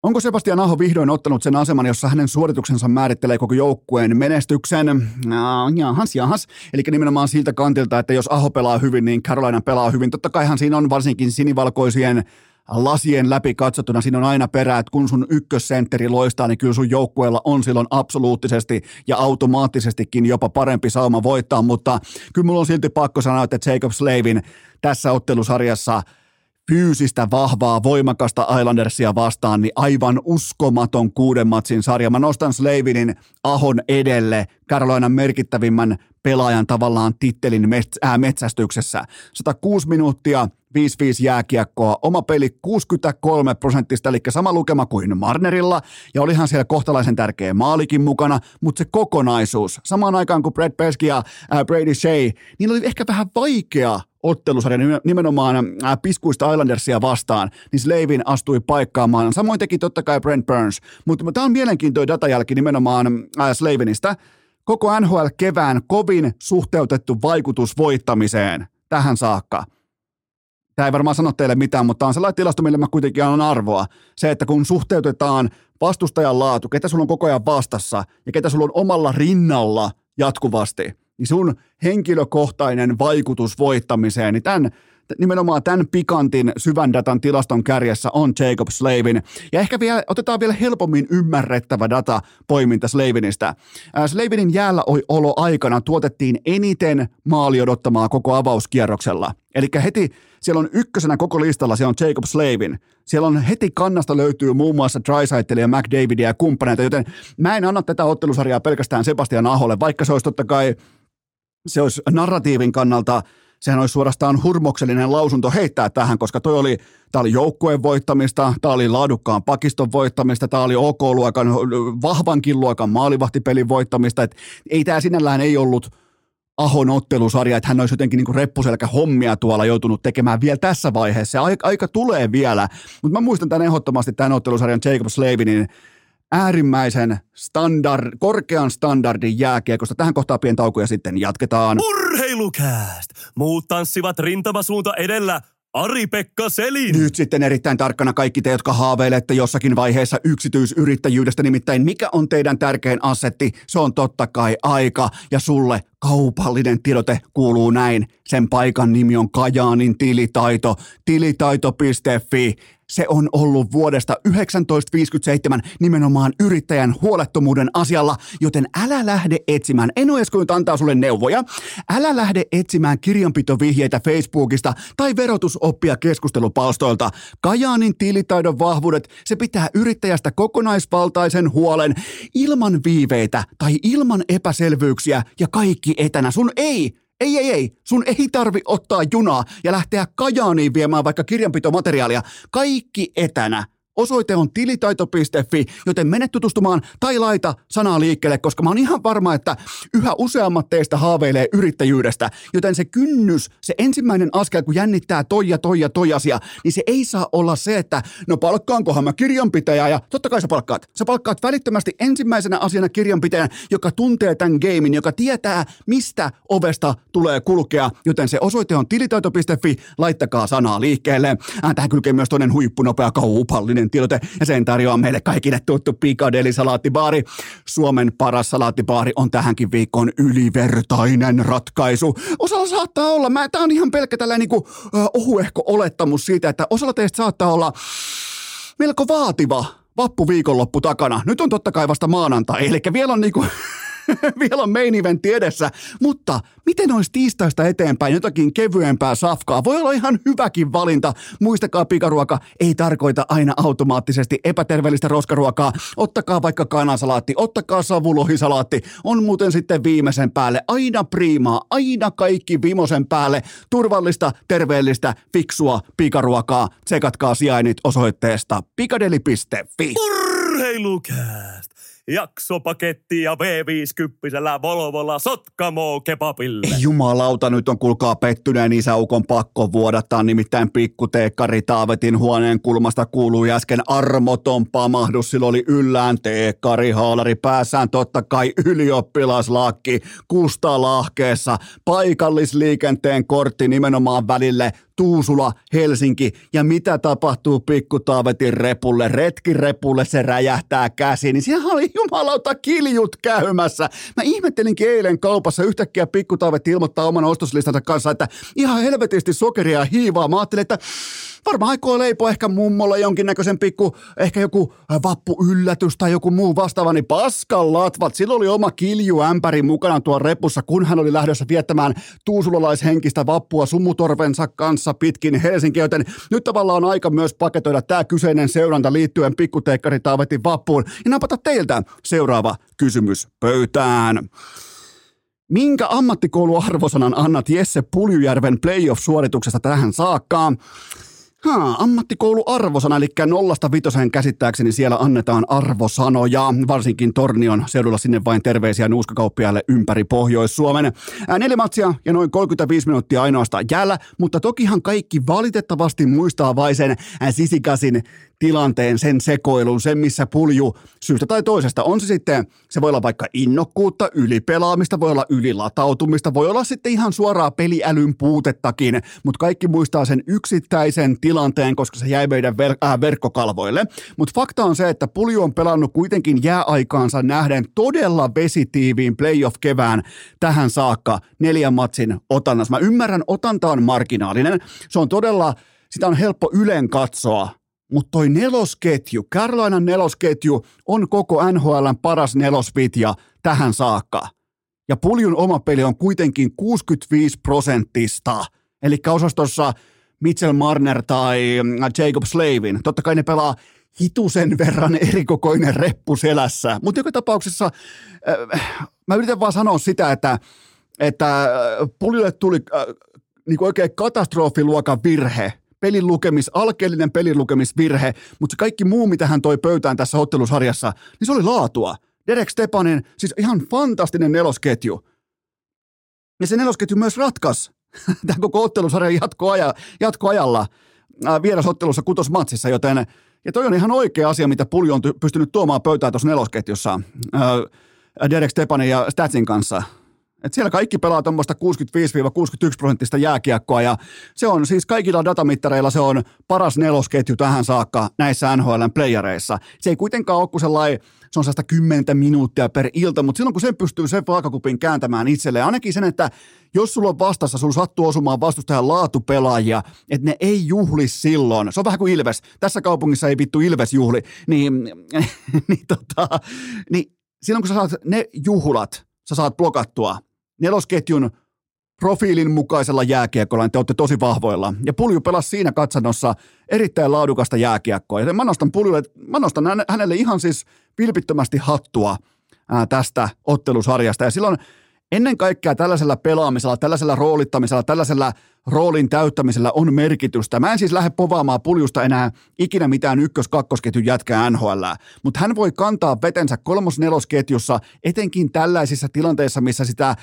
Onko Sebastian Aho vihdoin ottanut sen aseman, jossa hänen suorituksensa määrittelee koko joukkueen menestyksen? No, jahas, jahas. Eli nimenomaan siltä kantilta, että jos Aho pelaa hyvin, niin Carolina pelaa hyvin. Totta kaihan siinä on varsinkin sinivalkoisien lasien läpi katsottuna siinä on aina perä, että kun sun ykkössentteri loistaa, niin kyllä sun joukkueella on silloin absoluuttisesti ja automaattisestikin jopa parempi sauma voittaa, mutta kyllä mulla on silti pakko sanoa, että Jacob Slavin tässä ottelusarjassa – fyysistä, vahvaa, voimakasta Islandersia vastaan, niin aivan uskomaton kuuden matsin sarja. Mä nostan Slavinin Ahon edelle Carolinan merkittävimmän pelaajan tavallaan tittelin metsästyksessä. 106 minuuttia, 5-5 jääkiekkoa, oma peli 63 prosenttista, eli sama lukema kuin Marnerilla, ja olihan siellä kohtalaisen tärkeä maalikin mukana, mutta se kokonaisuus, samaan aikaan kuin Brad Pesky ja Brady Shea, niin oli ehkä vähän vaikea ottelusarja nimenomaan äh, piskuista Islandersia vastaan, niin Slavin astui paikkaamaan. Samoin teki totta kai Brent Burns, mutta tämä on mielenkiintoinen datajälki nimenomaan äh, Slavinista. Koko NHL kevään kovin suhteutettu vaikutus voittamiseen tähän saakka. Tämä ei varmaan sano teille mitään, mutta on sellainen tilasto, millä mä kuitenkin on arvoa. Se, että kun suhteutetaan vastustajan laatu, ketä sulla on koko ajan vastassa ja ketä sulla on omalla rinnalla jatkuvasti – niin sun henkilökohtainen vaikutus voittamiseen, niin tämän, nimenomaan tämän pikantin syvän datan tilaston kärjessä on Jacob Slavin. Ja ehkä vielä, otetaan vielä helpommin ymmärrettävä data poiminta Slavinista. Slavinin jäällä olo aikana tuotettiin eniten maali odottamaa koko avauskierroksella. Eli heti siellä on ykkösenä koko listalla, se on Jacob Slavin. Siellä on heti kannasta löytyy muun muassa Drysaitel ja McDavidia ja kumppaneita, joten mä en anna tätä ottelusarjaa pelkästään Sebastian Aholle, vaikka se olisi totta kai se olisi narratiivin kannalta, sehän olisi suorastaan hurmoksellinen lausunto heittää tähän, koska toi oli, tämä oli joukkueen voittamista, tämä oli laadukkaan pakiston voittamista, tämä oli OK-luokan, vahvankin luokan maalivahtipelin voittamista, että ei tämä sinällään ei ollut Ahon ottelusarja, että hän olisi jotenkin niin reppuselkä hommia tuolla joutunut tekemään vielä tässä vaiheessa. Aika, aika tulee vielä, mutta mä muistan tämän ehdottomasti tämän ottelusarjan Jacob Slavinin äärimmäisen standard, korkean standardin jääkiekosta. Tähän kohtaan pieni tauko ja sitten jatketaan. Urheilukääst! Muut tanssivat rintamasuunta edellä. Ari-Pekka Selin. Nyt sitten erittäin tarkkana kaikki te, jotka haaveilette jossakin vaiheessa yksityisyrittäjyydestä, nimittäin mikä on teidän tärkein assetti? Se on totta kai aika ja sulle kaupallinen tiedote kuuluu näin. Sen paikan nimi on Kajaanin tilitaito, tilitaito.fi se on ollut vuodesta 1957 nimenomaan yrittäjän huolettomuuden asialla, joten älä lähde etsimään, en ole edes antaa sulle neuvoja, älä lähde etsimään kirjanpitovihjeitä Facebookista tai verotusoppia keskustelupalstoilta. Kajaanin tilitaidon vahvuudet, se pitää yrittäjästä kokonaisvaltaisen huolen ilman viiveitä tai ilman epäselvyyksiä ja kaikki etänä. Sun ei ei, ei, ei. Sun ei tarvi ottaa junaa ja lähteä Kajaaniin viemään vaikka kirjanpitomateriaalia. Kaikki etänä. Osoite on tilitaito.fi, joten mene tutustumaan tai laita sanaa liikkeelle, koska mä oon ihan varma, että yhä useammat teistä haaveilee yrittäjyydestä, joten se kynnys, se ensimmäinen askel, kun jännittää toi ja toi ja toi asia, niin se ei saa olla se, että no palkkaankohan mä kirjanpitäjä ja totta kai sä palkkaat. Sä palkkaat välittömästi ensimmäisenä asiana kirjanpitäjän, joka tuntee tämän gamein, joka tietää, mistä ovesta tulee kulkea, joten se osoite on tilitaito.fi, laittakaa sanaa liikkeelle. Äh, tähän kylkee myös toinen huippunopea kaupallinen tiedote ja sen tarjoaa meille kaikille tuttu Piccadilly salaattibaari. Suomen paras salaattibaari on tähänkin viikkoon ylivertainen ratkaisu. Osalla saattaa olla, mä, tää on ihan pelkkä tällainen niinku, ohuehko olettamus siitä, että osalla teistä saattaa olla melko vaativa vappuviikonloppu takana. Nyt on totta kai vasta maanantai, eli vielä on niinku vielä on main eventti edessä, mutta miten olisi tiistaista eteenpäin jotakin kevyempää safkaa? Voi olla ihan hyväkin valinta. Muistakaa, pikaruoka ei tarkoita aina automaattisesti epäterveellistä roskaruokaa. Ottakaa vaikka kanasalaatti, ottakaa savulohisalaatti. On muuten sitten viimeisen päälle aina priimaa, aina kaikki vimosen päälle. Turvallista, terveellistä, fiksua pikaruokaa. Tsekatkaa sijainnit osoitteesta pikadeli.fi. Urheilukääst! Jaksopaketti ja V50 Volvolla Sotkamo kebabille. Jumalauta, nyt on kulkaa pettyneen isäukon pakko vuodattaa, nimittäin pikkuteekkari Taavetin huoneen kulmasta kuului äsken armoton pamahdus, sillä oli yllään teekkari haalari päässään. Totta kai ylioppilaslakki kustalahkeessa, paikallisliikenteen kortti nimenomaan välille Tuusula, Helsinki ja mitä tapahtuu pikku Taavetin repulle, retkirepulle se räjähtää käsiin, niin siellä oli jumalauta kiljut käymässä. Mä ihmettelinkin eilen kaupassa yhtäkkiä pikku ilmoittaa oman ostoslistansa kanssa, että ihan helvetisti sokeria hiivaa. Mä ajattelin, että varmaan aikoo leipoa ehkä mummolla jonkinnäköisen pikku, ehkä joku vappu yllätys tai joku muu vastaava, niin paskan latvat. Sillä oli oma kiljuämpäri mukana tuo repussa, kun hän oli lähdössä viettämään tuusulalaishenkistä vappua sumutorvensa kanssa pitkin Helsinkiä, joten nyt tavallaan on aika myös paketoida tämä kyseinen seuranta liittyen pikkuteikkari Taavetin vappuun ja napata teiltä seuraava kysymys pöytään. Minkä ammattikouluarvosanan annat Jesse Puljujärven playoff-suorituksesta tähän saakka? Ha, ammattikoulu arvosana, eli nollasta vitoseen käsittääkseni siellä annetaan arvosanoja, varsinkin Tornion seudulla sinne vain terveisiä nuuskakauppiaille ympäri Pohjois-Suomen. Neljä matsia ja noin 35 minuuttia ainoastaan jäällä, mutta tokihan kaikki valitettavasti muistaa vain sen sisikasin tilanteen, sen sekoilun, sen missä pulju syystä tai toisesta. On se sitten, se voi olla vaikka innokkuutta, ylipelaamista, voi olla ylilatautumista, voi olla sitten ihan suoraa peliälyn puutettakin, mutta kaikki muistaa sen yksittäisen tilanteen, koska se jäi meidän ver- äh, verkkokalvoille. Mutta fakta on se, että pulju on pelannut kuitenkin jääaikaansa nähden todella vesitiiviin playoff-kevään tähän saakka neljän matsin otannassa. Mä ymmärrän, otanta on marginaalinen. Se on todella, sitä on helppo ylen katsoa, mutta toi nelosketju, Carolinan nelosketju on koko NHLn paras nelosvitja tähän saakka. Ja puljun oma peli on kuitenkin 65 prosenttista. Eli osastossa Mitchell Marner tai Jacob Slavin. Totta kai ne pelaa hitusen verran erikokoinen reppu selässä. Mutta joka tapauksessa äh, mä yritän vaan sanoa sitä, että, että äh, puljulle tuli äh, niin oikein katastrofiluokan virhe pelin lukemis, alkeellinen pelin lukemisvirhe, mutta se kaikki muu, mitä hän toi pöytään tässä ottelusarjassa, niin se oli laatua. Derek Stepanin, siis ihan fantastinen nelosketju. Ja se nelosketju myös ratkas tämän koko ottelusarjan jatkoaja, jatkoajalla äh, vierasottelussa kutosmatsissa, joten ja toi on ihan oikea asia, mitä Pulju on pystynyt tuomaan pöytään tuossa nelosketjussa äh, Derek Stepanin ja Statsin kanssa. Et siellä kaikki pelaa tuommoista 65-61 prosenttista jääkiekkoa ja se on siis kaikilla datamittareilla se on paras nelosketju tähän saakka näissä NHLn playereissa. Se ei kuitenkaan ole kuin sellainen, se on sellaista kymmentä minuuttia per ilta, mutta silloin kun sen pystyy sen vaakakupin kääntämään itselleen, ainakin sen, että jos sulla on vastassa, sulla sattuu osumaan vastustajan laatupelaajia, että ne ei juhli silloin. Se on vähän kuin Ilves. Tässä kaupungissa ei vittu Ilves juhli. Niin, niin, tota, niin silloin kun sä saat ne juhlat, sä saat blokattua nelosketjun profiilin mukaisella jääkiekolla, niin te olette tosi vahvoilla. Ja Pulju pelasi siinä katsannossa erittäin laadukasta jääkiekkoa. Ja mä nostan, Puljulle, mä nostan hänelle ihan siis vilpittömästi hattua ää, tästä ottelusarjasta. Ja silloin ennen kaikkea tällaisella pelaamisella, tällaisella roolittamisella, tällaisella roolin täyttämisellä on merkitystä. Mä en siis lähde povaamaan puljusta enää ikinä mitään ykkös-kakkosketjun jätkää NHL, mutta hän voi kantaa vetensä kolmos-nelosketjussa, etenkin tällaisissa tilanteissa, missä sitä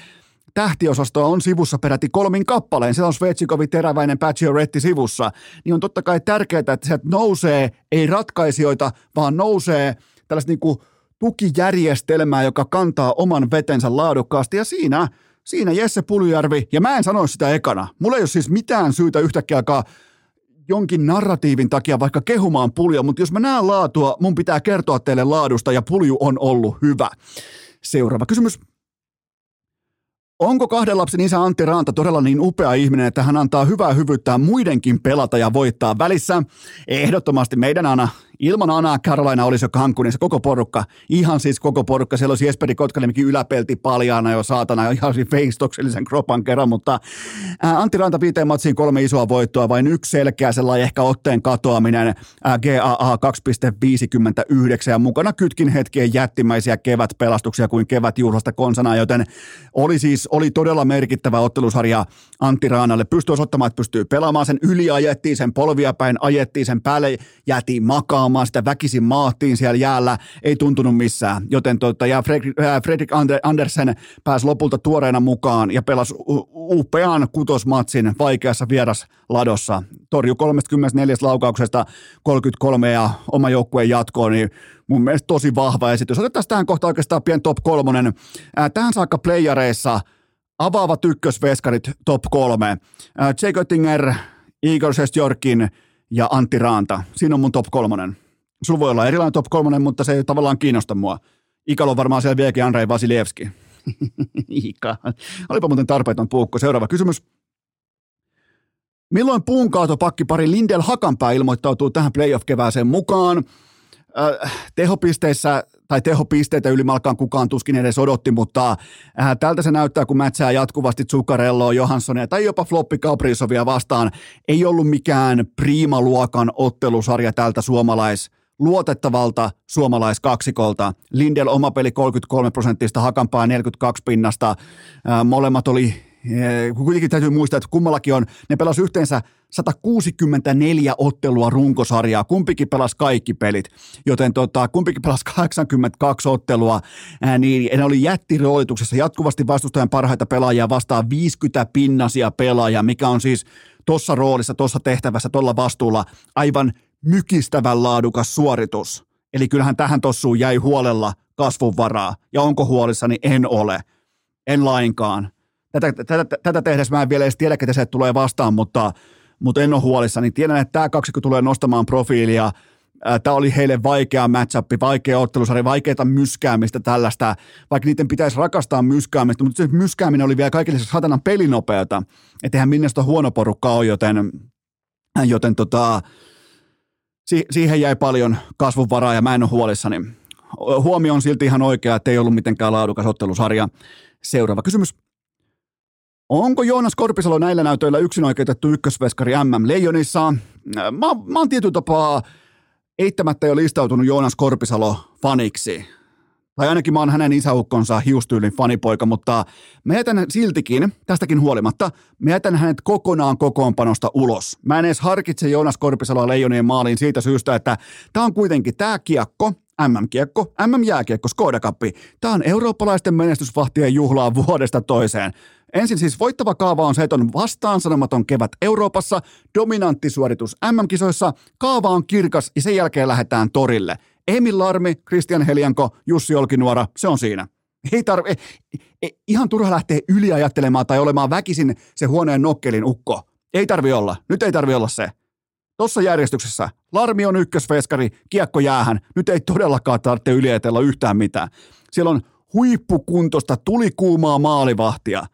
tähtiosastoa on sivussa peräti kolmin kappaleen. Siellä on Svetsikovi, Teräväinen, Retti sivussa. Niin on totta kai tärkeää, että sieltä nousee, ei ratkaisijoita, vaan nousee tällaista niin kuin tukijärjestelmää, joka kantaa oman vetensä laadukkaasti. Ja siinä, siinä Jesse Puljärvi, ja mä en sano sitä ekana. Mulla ei ole siis mitään syytä yhtäkkiä alkaa jonkin narratiivin takia vaikka kehumaan pulja, mutta jos mä näen laatua, mun pitää kertoa teille laadusta ja pulju on ollut hyvä. Seuraava kysymys. Onko kahden lapsen isä Antti Raanta todella niin upea ihminen, että hän antaa hyvää hyvyyttää muidenkin pelata ja voittaa välissä? Ehdottomasti meidän Ana Ilman Anaa Carolina olisi jo Cancunissa koko porukka, ihan siis koko porukka. Siellä olisi Jesperi Kotkanemikin yläpelti paljaana jo saatana, jo ihan siis feistoksellisen kropan kerran, mutta ää, Antti Ranta viiteen matsiin kolme isoa voittoa, vain yksi selkeä sellainen ehkä otteen katoaminen, ää, GAA 2.59 ja mukana kytkin hetkien jättimäisiä kevätpelastuksia kuin kevätjuhlasta konsana, joten oli siis oli todella merkittävä ottelusarja Antti Raanalle. Pystyy osoittamaan, että pystyy pelaamaan sen yli ajettiin, sen polvia päin ajettiin, sen päälle jätiin makaa pelaamaan, sitä väkisin maattiin siellä jäällä, ei tuntunut missään. Joten tota, ja Fredrik, äh, Fredrik Andersen pääsi lopulta tuoreena mukaan ja pelasi upean kutosmatsin vaikeassa vierasladossa. Torju 34 laukauksesta 33 ja oma joukkueen jatkoon, niin mun mielestä tosi vahva esitys. Otetaan tähän kohta oikeastaan pien top kolmonen. Äh, tähän saakka playareissa avaavat ykkösveskarit top kolme. Äh, Jake Oettinger, Igor Sestjorkin ja Antti Raanta. Siinä on mun top kolmonen. Sulla voi olla erilainen top kolmonen, mutta se ei tavallaan kiinnosta mua. Ikalo on varmaan siellä vieläkin Andrei Vasilievski. Ika. Olipa muuten tarpeeton puukko. Seuraava kysymys. Milloin puunkaatopakkipari Lindel Hakanpää ilmoittautuu tähän playoff-kevääseen mukaan? Äh, tehopisteissä tai tehopisteitä ylimalkaan kukaan tuskin edes odotti, mutta äh, tältä se näyttää, kun mätsää jatkuvasti Zuccarelloa, Johanssonia tai jopa Floppi Kaprizovia vastaan. Ei ollut mikään priimaluokan ottelusarja tältä suomalais luotettavalta suomalaiskaksikolta. Lindel oma peli 33 prosenttista, Hakanpää 42 pinnasta. Äh, molemmat oli Kuitenkin täytyy muistaa, että kummallakin on, ne pelas yhteensä 164 ottelua runkosarjaa, kumpikin pelasi kaikki pelit, joten tota, kumpikin pelasi 82 ottelua, ää, niin ne oli jättiroolituksessa jatkuvasti vastustajan parhaita pelaajia vastaan 50 pinnasia pelaajia, mikä on siis tuossa roolissa, tuossa tehtävässä, tuolla vastuulla aivan mykistävän laadukas suoritus. Eli kyllähän tähän tossuun jäi huolella kasvun varaa. Ja onko huolissani? En ole. En lainkaan tätä, tätä, tätä tehdessä mä en vielä edes tiedä, ketä se tulee vastaan, mutta, mutta en ole huolissa, niin tiedän, että tämä kaksikko tulee nostamaan profiilia. Tämä oli heille vaikea matchup, vaikea ottelusarja, vaikeaa myskäämistä tällaista, vaikka niiden pitäisi rakastaa myskäämistä, mutta se myskääminen oli vielä kaikille satanan pelinopeata, että eihän minne huono porukka ole, joten, joten tota, si- siihen jäi paljon kasvunvaraa ja mä en ole huolissani. Huomio on silti ihan oikea, että ei ollut mitenkään laadukas ottelusarja. Seuraava kysymys. Onko Joonas Korpisalo näillä näytöillä yksin oikeutettu ykkösveskari MM Leijonissa? Mä, mä oon tietyllä tapaa eittämättä jo listautunut Joonas Korpisalo faniksi. Tai ainakin mä oon hänen isäukkonsa hiustyylin fanipoika, mutta mä jätän siltikin, tästäkin huolimatta, mä jätän hänet kokonaan kokoonpanosta ulos. Mä en edes harkitse Joonas Korpisaloa Leijonien maaliin siitä syystä, että tää on kuitenkin tää kiekko, MM-kiekko, MM-jääkiekko, Skoda Cup. Tämä on eurooppalaisten menestysvahtien juhlaa vuodesta toiseen. Ensin siis voittava kaava on se, että on vastaan sanomaton kevät Euroopassa, dominantti suoritus MM-kisoissa, kaava on kirkas ja sen jälkeen lähdetään torille. Emil Larmi, Christian Helianko, Jussi Olkinuora, se on siinä. Ei tarvi, ihan turha lähteä yliajattelemaan tai olemaan väkisin se huoneen nokkelin ukko. Ei tarvi olla. Nyt ei tarvi olla se. Tossa järjestyksessä Larmi on ykkösveskari, kiekko jäähän. Nyt ei todellakaan tarvitse yliajatella yhtään mitään. Siellä on huippukuntosta, tulikuumaa maalivahtia.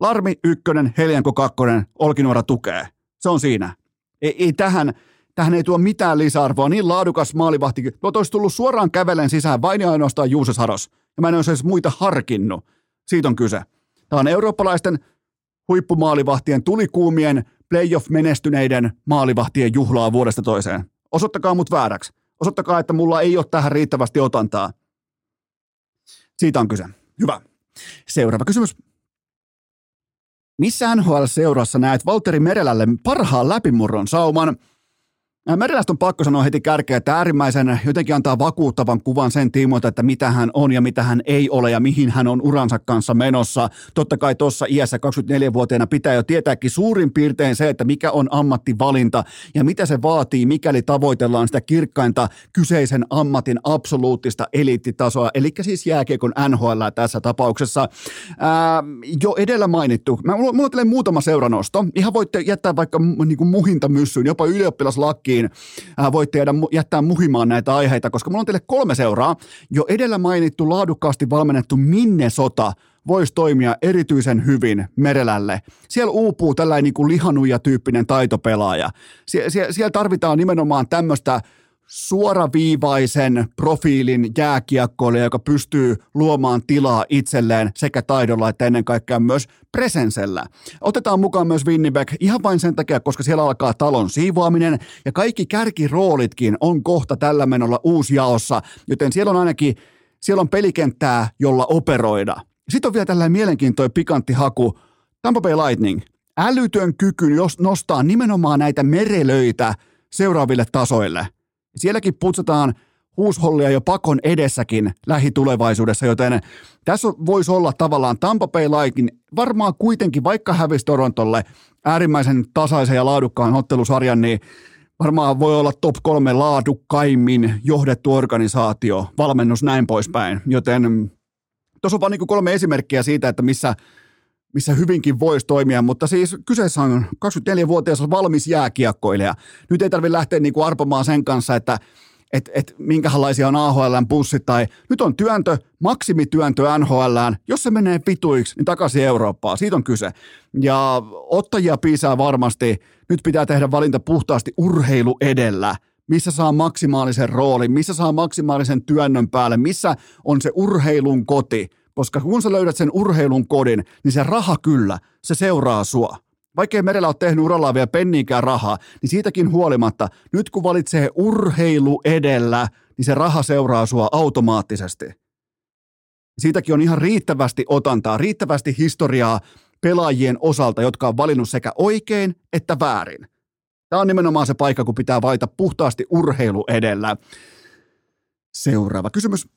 Larmi ykkönen, Helianko kakkonen, Olkinuora tukee. Se on siinä. Ei, ei tähän, tähän ei tuo mitään lisäarvoa. Niin laadukas maalivahti. Tuot olisi tullut suoraan kävelen sisään vain ja ainoastaan Juuse Saros. Ja mä en olisi edes muita harkinnut. Siitä on kyse. Tämä on eurooppalaisten huippumaalivahtien tulikuumien playoff-menestyneiden maalivahtien juhlaa vuodesta toiseen. Osoittakaa mut vääräksi. Osoittakaa, että mulla ei ole tähän riittävästi otantaa. Siitä on kyse. Hyvä. Seuraava kysymys. Missä NHL-seurassa näet Valtteri Merelälle parhaan läpimurron sauman – Merilästä on pakko sanoa heti kärkeä, että äärimmäisen jotenkin antaa vakuuttavan kuvan sen tiimoilta, että mitä hän on ja mitä hän ei ole ja mihin hän on uransa kanssa menossa. Totta kai tuossa iässä 24-vuotiaana pitää jo tietääkin suurin piirtein se, että mikä on ammattivalinta ja mitä se vaatii, mikäli tavoitellaan sitä kirkkainta kyseisen ammatin absoluuttista eliittitasoa, eli siis jääkiekon NHL tässä tapauksessa. Ää, jo edellä mainittu, mä, mulla, on muutama seuranosto, ihan voitte jättää vaikka niin muhinta myssyyn, jopa ylioppilaslakki purkkiin. Äh, voitte jäädä, jättää muhimaan näitä aiheita, koska mulla on teille kolme seuraa. Jo edellä mainittu laadukkaasti valmennettu Minnesota voisi toimia erityisen hyvin Merelälle. Siellä uupuu tällainen niin lihanuja-tyyppinen taitopelaaja. Sie- sie- siellä tarvitaan nimenomaan tämmöistä suoraviivaisen profiilin jääkiekkoille, joka pystyy luomaan tilaa itselleen sekä taidolla että ennen kaikkea myös presensellä. Otetaan mukaan myös Winnipeg ihan vain sen takia, koska siellä alkaa talon siivoaminen ja kaikki kärkiroolitkin on kohta tällä menolla uusjaossa, joten siellä on ainakin siellä on pelikenttää, jolla operoida. Sitten on vielä tällainen mielenkiintoinen pikantti haku. Tampa Bay Lightning. Älytön kyky nostaa nimenomaan näitä merelöitä seuraaville tasoille – Sielläkin putsataan huushollia jo pakon edessäkin lähitulevaisuudessa, joten tässä voisi olla tavallaan Tampa Bay Lightning varmaan kuitenkin, vaikka hävisi Torontolle äärimmäisen tasaisen ja laadukkaan ottelusarjan, niin varmaan voi olla top kolme laadukkaimmin johdettu organisaatio, valmennus näin poispäin, joten tuossa on vain niin kolme esimerkkiä siitä, että missä missä hyvinkin voisi toimia, mutta siis kyseessä on 24-vuotias valmis jääkiekkoilija. Nyt ei tarvitse lähteä niin kuin arpomaan sen kanssa, että että et, minkälaisia on AHLn pussit tai nyt on työntö, maksimityöntö NHLään, jos se menee pituiksi, niin takaisin Eurooppaan, siitä on kyse. Ja ottajia piisaa varmasti, nyt pitää tehdä valinta puhtaasti urheilu edellä, missä saa maksimaalisen roolin, missä saa maksimaalisen työnnön päälle, missä on se urheilun koti, koska kun sä löydät sen urheilun kodin, niin se raha kyllä, se seuraa sua. Vaikkei merellä ole tehnyt urallaan vielä penniikään rahaa, niin siitäkin huolimatta, nyt kun valitsee urheilu edellä, niin se raha seuraa sua automaattisesti. Siitäkin on ihan riittävästi otantaa, riittävästi historiaa pelaajien osalta, jotka on valinnut sekä oikein että väärin. Tämä on nimenomaan se paikka, kun pitää valita puhtaasti urheilu edellä. Seuraava kysymys.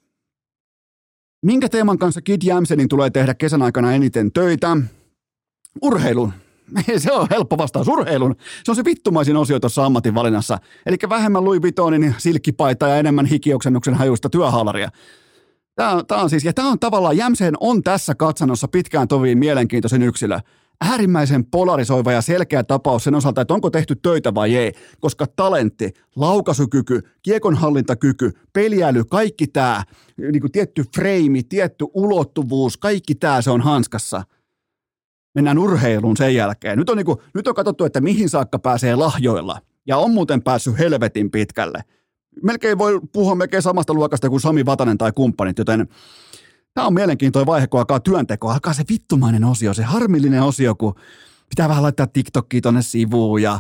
Minkä teeman kanssa Kid Jämsenin tulee tehdä kesän aikana eniten töitä? Urheilun. Se on helppo vastaus urheilun. Se on se vittumaisin osio tuossa ammatinvalinnassa. Eli vähemmän Louis Vuittonin silkkipaita ja enemmän hikioksennuksen hajuista työhaalaria. Tämä on, tämä on siis, ja tämä on tavallaan, Jämseen on tässä katsannossa pitkään toviin mielenkiintoisen yksilö äärimmäisen polarisoiva ja selkeä tapaus sen osalta, että onko tehty töitä vai ei, koska talentti, laukaisukyky, kiekonhallintakyky, peliäly, kaikki tämä, niin kuin tietty freimi, tietty ulottuvuus, kaikki tämä se on hanskassa. Mennään urheiluun sen jälkeen. Nyt on, niin kuin, nyt on katsottu, että mihin saakka pääsee lahjoilla. Ja on muuten päässyt helvetin pitkälle. Melkein voi puhua melkein samasta luokasta kuin Sami Vatanen tai kumppanit, joten Tämä on mielenkiintoinen vaihe, kun alkaa työnteko, alkaa se vittumainen osio, se harmillinen osio, kun pitää vähän laittaa TikTokia tonne sivuun ja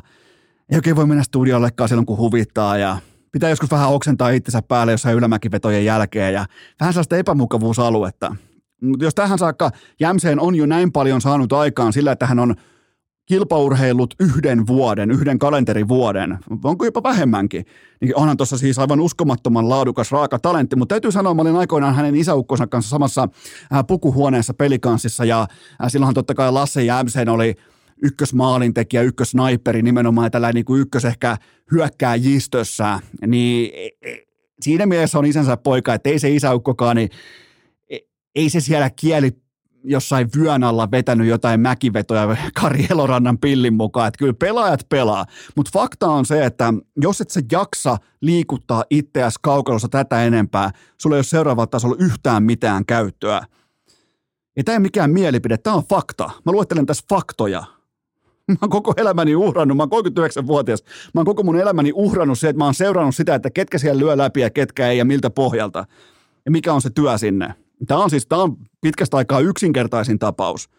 ei oikein voi mennä studiollekaan silloin, kun huvittaa ja pitää joskus vähän oksentaa itsensä päälle jossain ylämäkivetojen jälkeen ja vähän sellaista epämukavuusaluetta. Mutta jos tähän saakka Jämseen on jo näin paljon saanut aikaan sillä, että hän on kilpaurheilut yhden vuoden, yhden kalenterivuoden, onko jopa vähemmänkin, niin onhan tuossa siis aivan uskomattoman laadukas raaka talentti, mutta täytyy sanoa, mä olin aikoinaan hänen isäukkonsa kanssa samassa äh, pukuhuoneessa pelikanssissa ja äh, silloinhan totta kai Lasse Jämsen oli ykkösmaalintekijä, ykkösnaiperi nimenomaan tällä niin kuin ykkös ehkä hyökkääjistössä, niin e, e, siinä mielessä on isänsä poika, että ei se isäukkokaan, niin e, ei se siellä kieli jossain vyön alla vetänyt jotain mäkivetoja Kari Elorannan pillin mukaan, että kyllä pelaajat pelaa, mutta fakta on se, että jos et sä jaksa liikuttaa itseäsi kaukalossa tätä enempää, sulla ei ole seuraavalla tasolla yhtään mitään käyttöä. Ja tämä ei mikään mielipide, tämä on fakta. Mä luettelen tässä faktoja. Mä oon koko elämäni uhrannut, mä oon 39-vuotias, mä oon koko mun elämäni uhrannut se, että mä oon seurannut sitä, että ketkä siellä lyö läpi ja ketkä ei ja miltä pohjalta. Ja mikä on se työ sinne. Tämä on siis tämä on pitkästä aikaa yksinkertaisin tapaus.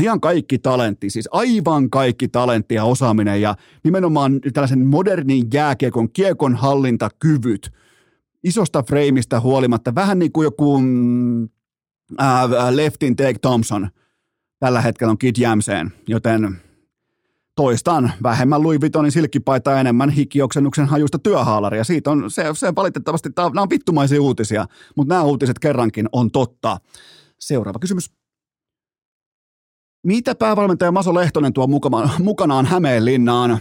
Ihan kaikki talentti, siis aivan kaikki talentti ja osaaminen ja nimenomaan tällaisen modernin jääkiekon, kiekon hallintakyvyt isosta freimistä huolimatta, vähän niin kuin joku mm, äh, Leftin Take Thompson tällä hetkellä on Kid Jämseen, joten toistaan vähemmän Louis Vuittonin silkkipaita enemmän hikioksennuksen hajusta työhaalaria. Siitä on, se, se valitettavasti, nämä on vittumaisia uutisia, mutta nämä uutiset kerrankin on totta. Seuraava kysymys. Mitä päävalmentaja Maso Lehtonen tuo mukana, mukanaan Hämeenlinnaan?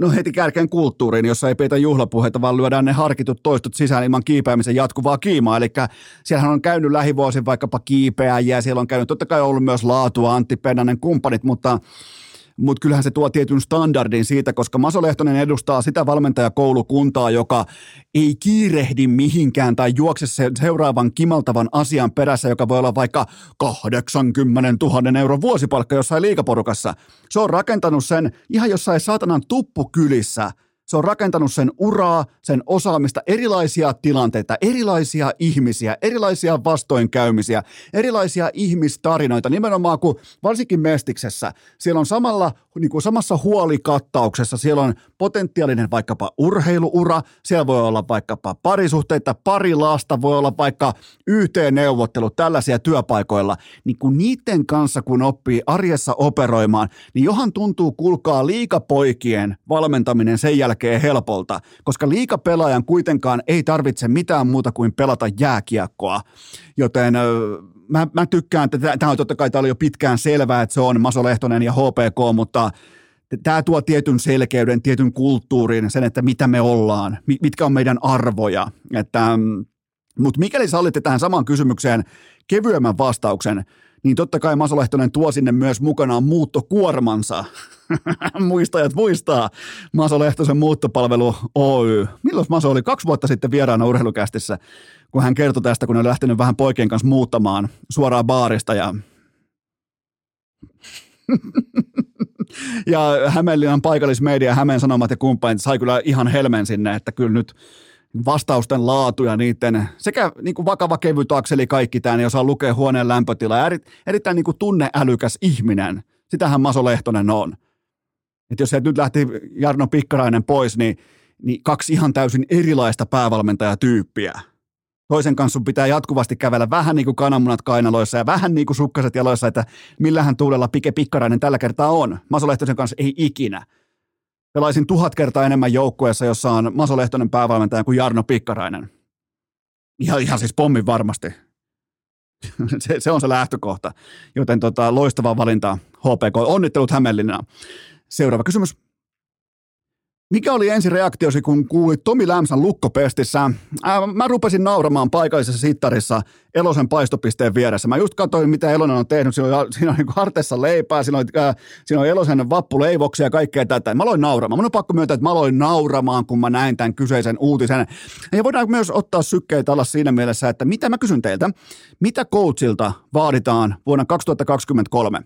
No heti kärkeen kulttuuriin, jossa ei pidetä juhlapuheita, vaan lyödään ne harkitut toistot sisään ilman kiipeämisen jatkuvaa kiimaa. Eli siellähän on käynyt lähivuosin vaikkapa kiipeäjiä, siellä on käynyt totta kai ollut myös laatua, Antti Pennanen kumppanit, mutta mutta kyllähän se tuo tietyn standardin siitä, koska Maso Lehtonen edustaa sitä valmentajakoulukuntaa, joka ei kiirehdi mihinkään tai juokse sen seuraavan kimaltavan asian perässä, joka voi olla vaikka 80 000 euron vuosipalkka jossain liikaporukassa. Se on rakentanut sen ihan jossain saatanan tuppukylissä – se on rakentanut sen uraa, sen osaamista, erilaisia tilanteita, erilaisia ihmisiä, erilaisia vastoinkäymisiä, erilaisia ihmistarinoita. Nimenomaan kun varsinkin Mestiksessä, siellä on samalla, niin kuin samassa huolikattauksessa, siellä on potentiaalinen vaikkapa urheiluura, siellä voi olla vaikkapa parisuhteita, pari lasta, voi olla vaikka YT-neuvottelut, tällaisia työpaikoilla. Niin kun niiden kanssa, kun oppii arjessa operoimaan, niin johan tuntuu kulkaa liikapoikien valmentaminen sen jälkeen, näkee helpolta, koska liikapelaajan kuitenkaan ei tarvitse mitään muuta kuin pelata jääkiekkoa. Joten mä, mä tykkään, että tämä on totta kai oli jo pitkään selvää, että se on Maso Lehtonen ja HPK, mutta tämä tuo tietyn selkeyden, tietyn kulttuurin, sen, että mitä me ollaan, mitkä on meidän arvoja. Että, mm, mutta mikäli sallitte tähän samaan kysymykseen kevyemmän vastauksen, niin totta kai Maso Lehtonen tuo sinne myös mukanaan muuttokuormansa. Muistajat muistaa Maso Lehtosen muuttopalvelu Oy. Milloin Maso oli kaksi vuotta sitten vieraana urheilukästissä, kun hän kertoi tästä, kun oli lähtenyt vähän poikien kanssa muuttamaan suoraan baarista ja ja Hämeenlinnan paikallismedia, Hämeen Sanomat ja kumppanit sai kyllä ihan helmen sinne, että kyllä nyt vastausten laatu ja niiden sekä niin kuin vakava kevyt akseli kaikki tämä, niin osaa lukea huoneen lämpötila. Eri, erittäin niin kuin tunneälykäs ihminen. Sitähän Maso Lehtonen on. Et jos se nyt lähti Jarno Pikkarainen pois, niin, niin kaksi ihan täysin erilaista päävalmentajatyyppiä. Toisen kanssa pitää jatkuvasti kävellä vähän niin kuin kananmunat kainaloissa ja vähän niin kuin sukkaset jaloissa, että millähän tuulella Pike Pikkarainen tällä kertaa on. Maso Lehtosen kanssa ei ikinä pelaisin tuhat kertaa enemmän joukkueessa, jossa on Maso Lehtonen päävalmentaja kuin Jarno Pikkarainen. Ihan, ihan siis pommin varmasti. se, se, on se lähtökohta. Joten tota, loistava valinta HPK. Onnittelut Hämeenlinnaan. Seuraava kysymys. Mikä oli ensi reaktiosi, kun kuulit Tomi Lämsän lukkopestissä? Ää, mä rupesin nauramaan paikallisessa sittarissa Elosen paistopisteen vieressä. Mä just katsoin, mitä Elonen on tehnyt. Siinä on, siinä on niin hartessa leipää, siinä on, ää, siinä on Elosen vappuleivoksia ja kaikkea tätä. Mä aloin nauramaan. Mun on pakko myöntää, että mä aloin nauramaan, kun mä näin tämän kyseisen uutisen. Ja voidaan myös ottaa sykkeitä alas siinä mielessä, että mitä mä kysyn teiltä. Mitä coachilta vaaditaan vuonna 2023?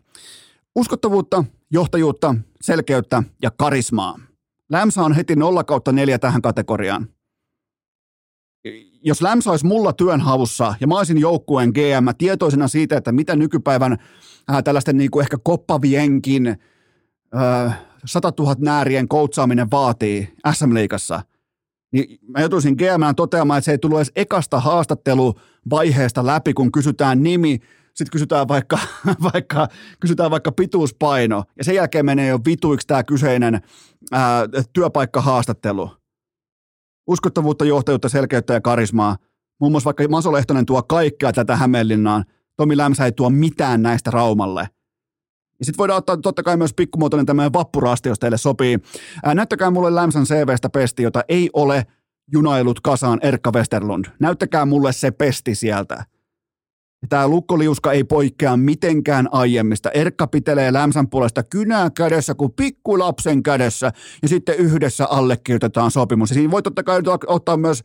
Uskottavuutta, johtajuutta, selkeyttä ja karismaa. Lämsä on heti 0 kautta 4 tähän kategoriaan. Jos Lämsä olisi mulla työnhavussa ja mä olisin joukkueen GM tietoisena siitä, että mitä nykypäivän äh, tällaisten niin kuin ehkä koppavienkin äh, 100 000 näärien koutsaaminen vaatii SM-liikassa, niin mä joutuisin GM toteamaan, että se ei tullut edes ekasta haastatteluvaiheesta läpi, kun kysytään nimi, sitten kysytään vaikka, vaikka, kysytään vaikka pituuspaino, ja sen jälkeen menee jo vituiksi tämä kyseinen ää, työpaikkahaastattelu. Uskottavuutta, johtajuutta, selkeyttä ja karismaa. Muun muassa vaikka Maso Lehtonen tuo kaikkea tätä Hämeenlinnaan, Tomi Lämsä ei tuo mitään näistä Raumalle. Ja sitten voidaan ottaa totta kai myös pikkumuotoinen tämmöinen vappurasti, jos teille sopii. Ää, näyttäkää mulle Lämsän CVstä pesti, jota ei ole junailut kasaan Erkka Westerlund. Näyttäkää mulle se pesti sieltä. Tämä lukkoliuska ei poikkea mitenkään aiemmista. Erkka pitelee Lämsän puolesta kynää kädessä kuin pikkulapsen kädessä ja sitten yhdessä allekirjoitetaan sopimus. Ja siinä voi totta kai ottaa myös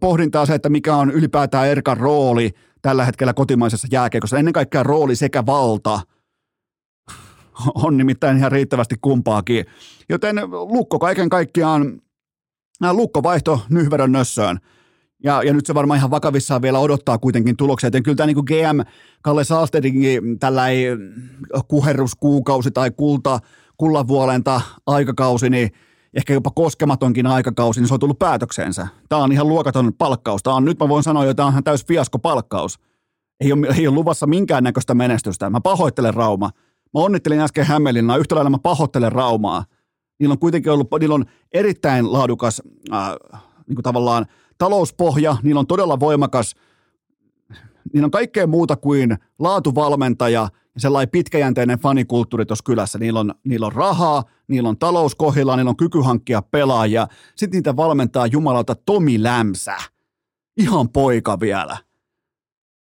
pohdintaa se, että mikä on ylipäätään Erkan rooli tällä hetkellä kotimaisessa jääkiekossa. Ennen kaikkea rooli sekä valta on nimittäin ihan riittävästi kumpaakin. Joten lukko kaiken kaikkiaan, lukko vaihto nyhverön nössöön. Ja, ja nyt se varmaan ihan vakavissaan vielä odottaa kuitenkin tuloksia. Joten kyllä tämä niin GM Kalle Saastedinkin tällä ei kuherruskuukausi tai kulta, kullavuolenta aikakausi, niin ehkä jopa koskematonkin aikakausi, niin se on tullut päätökseensä. Tämä on ihan luokaton palkkaus. Tämä on, nyt mä voin sanoa että tämä on täys palkkaus. Ei ole, ei ole luvassa minkäännäköistä menestystä. Mä pahoittelen Rauma. Mä onnittelin äsken Hämeenlinnaa, yhtä lailla mä pahoittelen Raumaa. Niillä on kuitenkin ollut, niillä on erittäin laadukas äh, niin kuin tavallaan talouspohja, niillä on todella voimakas, niillä on kaikkea muuta kuin laatuvalmentaja ja sellainen pitkäjänteinen fanikulttuuri tuossa kylässä. Niillä on, niillä on rahaa, niillä on talouskohilla, niillä on kyky hankkia pelaajia. Sitten niitä valmentaa jumalalta Tomi Lämsä. Ihan poika vielä.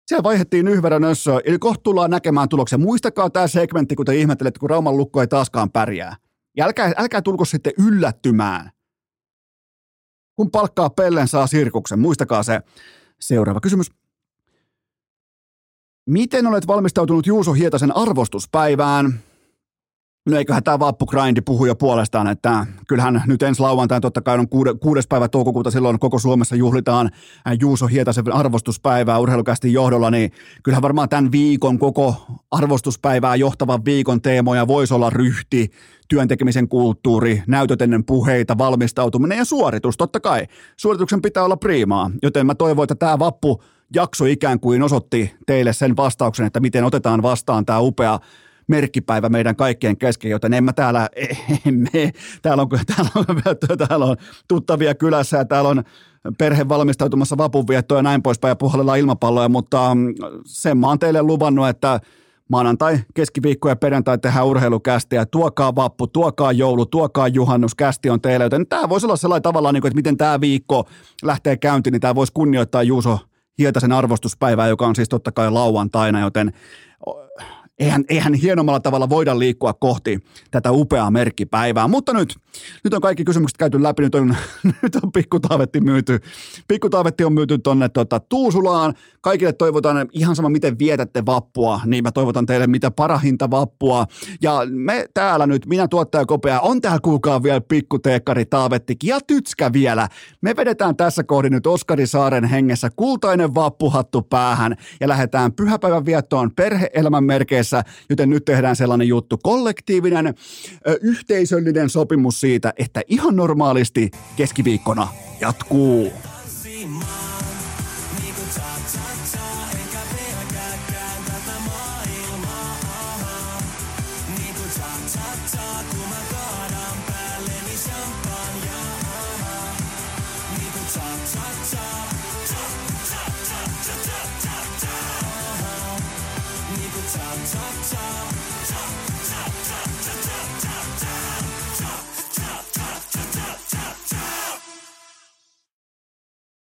Siellä vaihdettiin yhverän össöä, eli kohta tullaan näkemään tuloksia. Muistakaa tämä segmentti, kun te ihmettelette, kun Rauman lukko ei taaskaan pärjää. Ja älkää, älkää tulko sitten yllättymään kun palkkaa pellen, saa sirkuksen. Muistakaa se. Seuraava kysymys. Miten olet valmistautunut Juuso Hietasen arvostuspäivään? No eiköhän tämä vappugrind puhu jo puolestaan, että kyllähän nyt ensi lauantaina totta kai on kuudes päivä toukokuuta, silloin koko Suomessa juhlitaan Juuso Hietasen arvostuspäivää urheilukästi johdolla, niin kyllähän varmaan tämän viikon koko arvostuspäivää johtavan viikon teemoja voisi olla ryhti, työntekemisen kulttuuri, näytöt ennen puheita, valmistautuminen ja suoritus. Totta kai suorituksen pitää olla priimaa, joten mä toivon, että tämä vappu jakso ikään kuin osoitti teille sen vastauksen, että miten otetaan vastaan tämä upea merkkipäivä meidän kaikkien kesken, joten en mä täällä, emme, täällä on, täällä on, täällä on tuttavia kylässä ja täällä on perhe valmistautumassa vapunviettoon ja näin poispäin ja puhallella ilmapalloja, mutta mm, sen mä oon teille luvannut, että maanantai, keskiviikko ja perjantai tehdään urheilukästiä. Tuokaa vappu, tuokaa joulu, tuokaa juhannus, kästi on teille. Joten tämä voisi olla sellainen tavalla, niin että miten tämä viikko lähtee käyntiin, niin tämä voisi kunnioittaa Juuso Hietasen arvostuspäivää, joka on siis totta kai lauantaina, joten eihän, eihän hienommalla tavalla voida liikkua kohti tätä upeaa merkkipäivää. Mutta nyt, nyt on kaikki kysymykset käyty läpi, nyt on, nyt on pikkutaavetti myyty. Pikkutaavetti on myyty tuonne tota, Tuusulaan. Kaikille toivotaan ihan sama, miten vietätte vappua, niin mä toivotan teille mitä parahinta vappua. Ja me täällä nyt, minä tuottaja Kopea, on täällä kuukaan vielä pikkuteekkari Taavettikin ja Tytskä vielä. Me vedetään tässä kohdin nyt Oskari Saaren hengessä kultainen vappuhattu päähän ja lähdetään pyhäpäivän viettoon perhe-elämän merkeissä joten nyt tehdään sellainen juttu, kollektiivinen, yhteisöllinen sopimus siitä, että ihan normaalisti keskiviikkona jatkuu.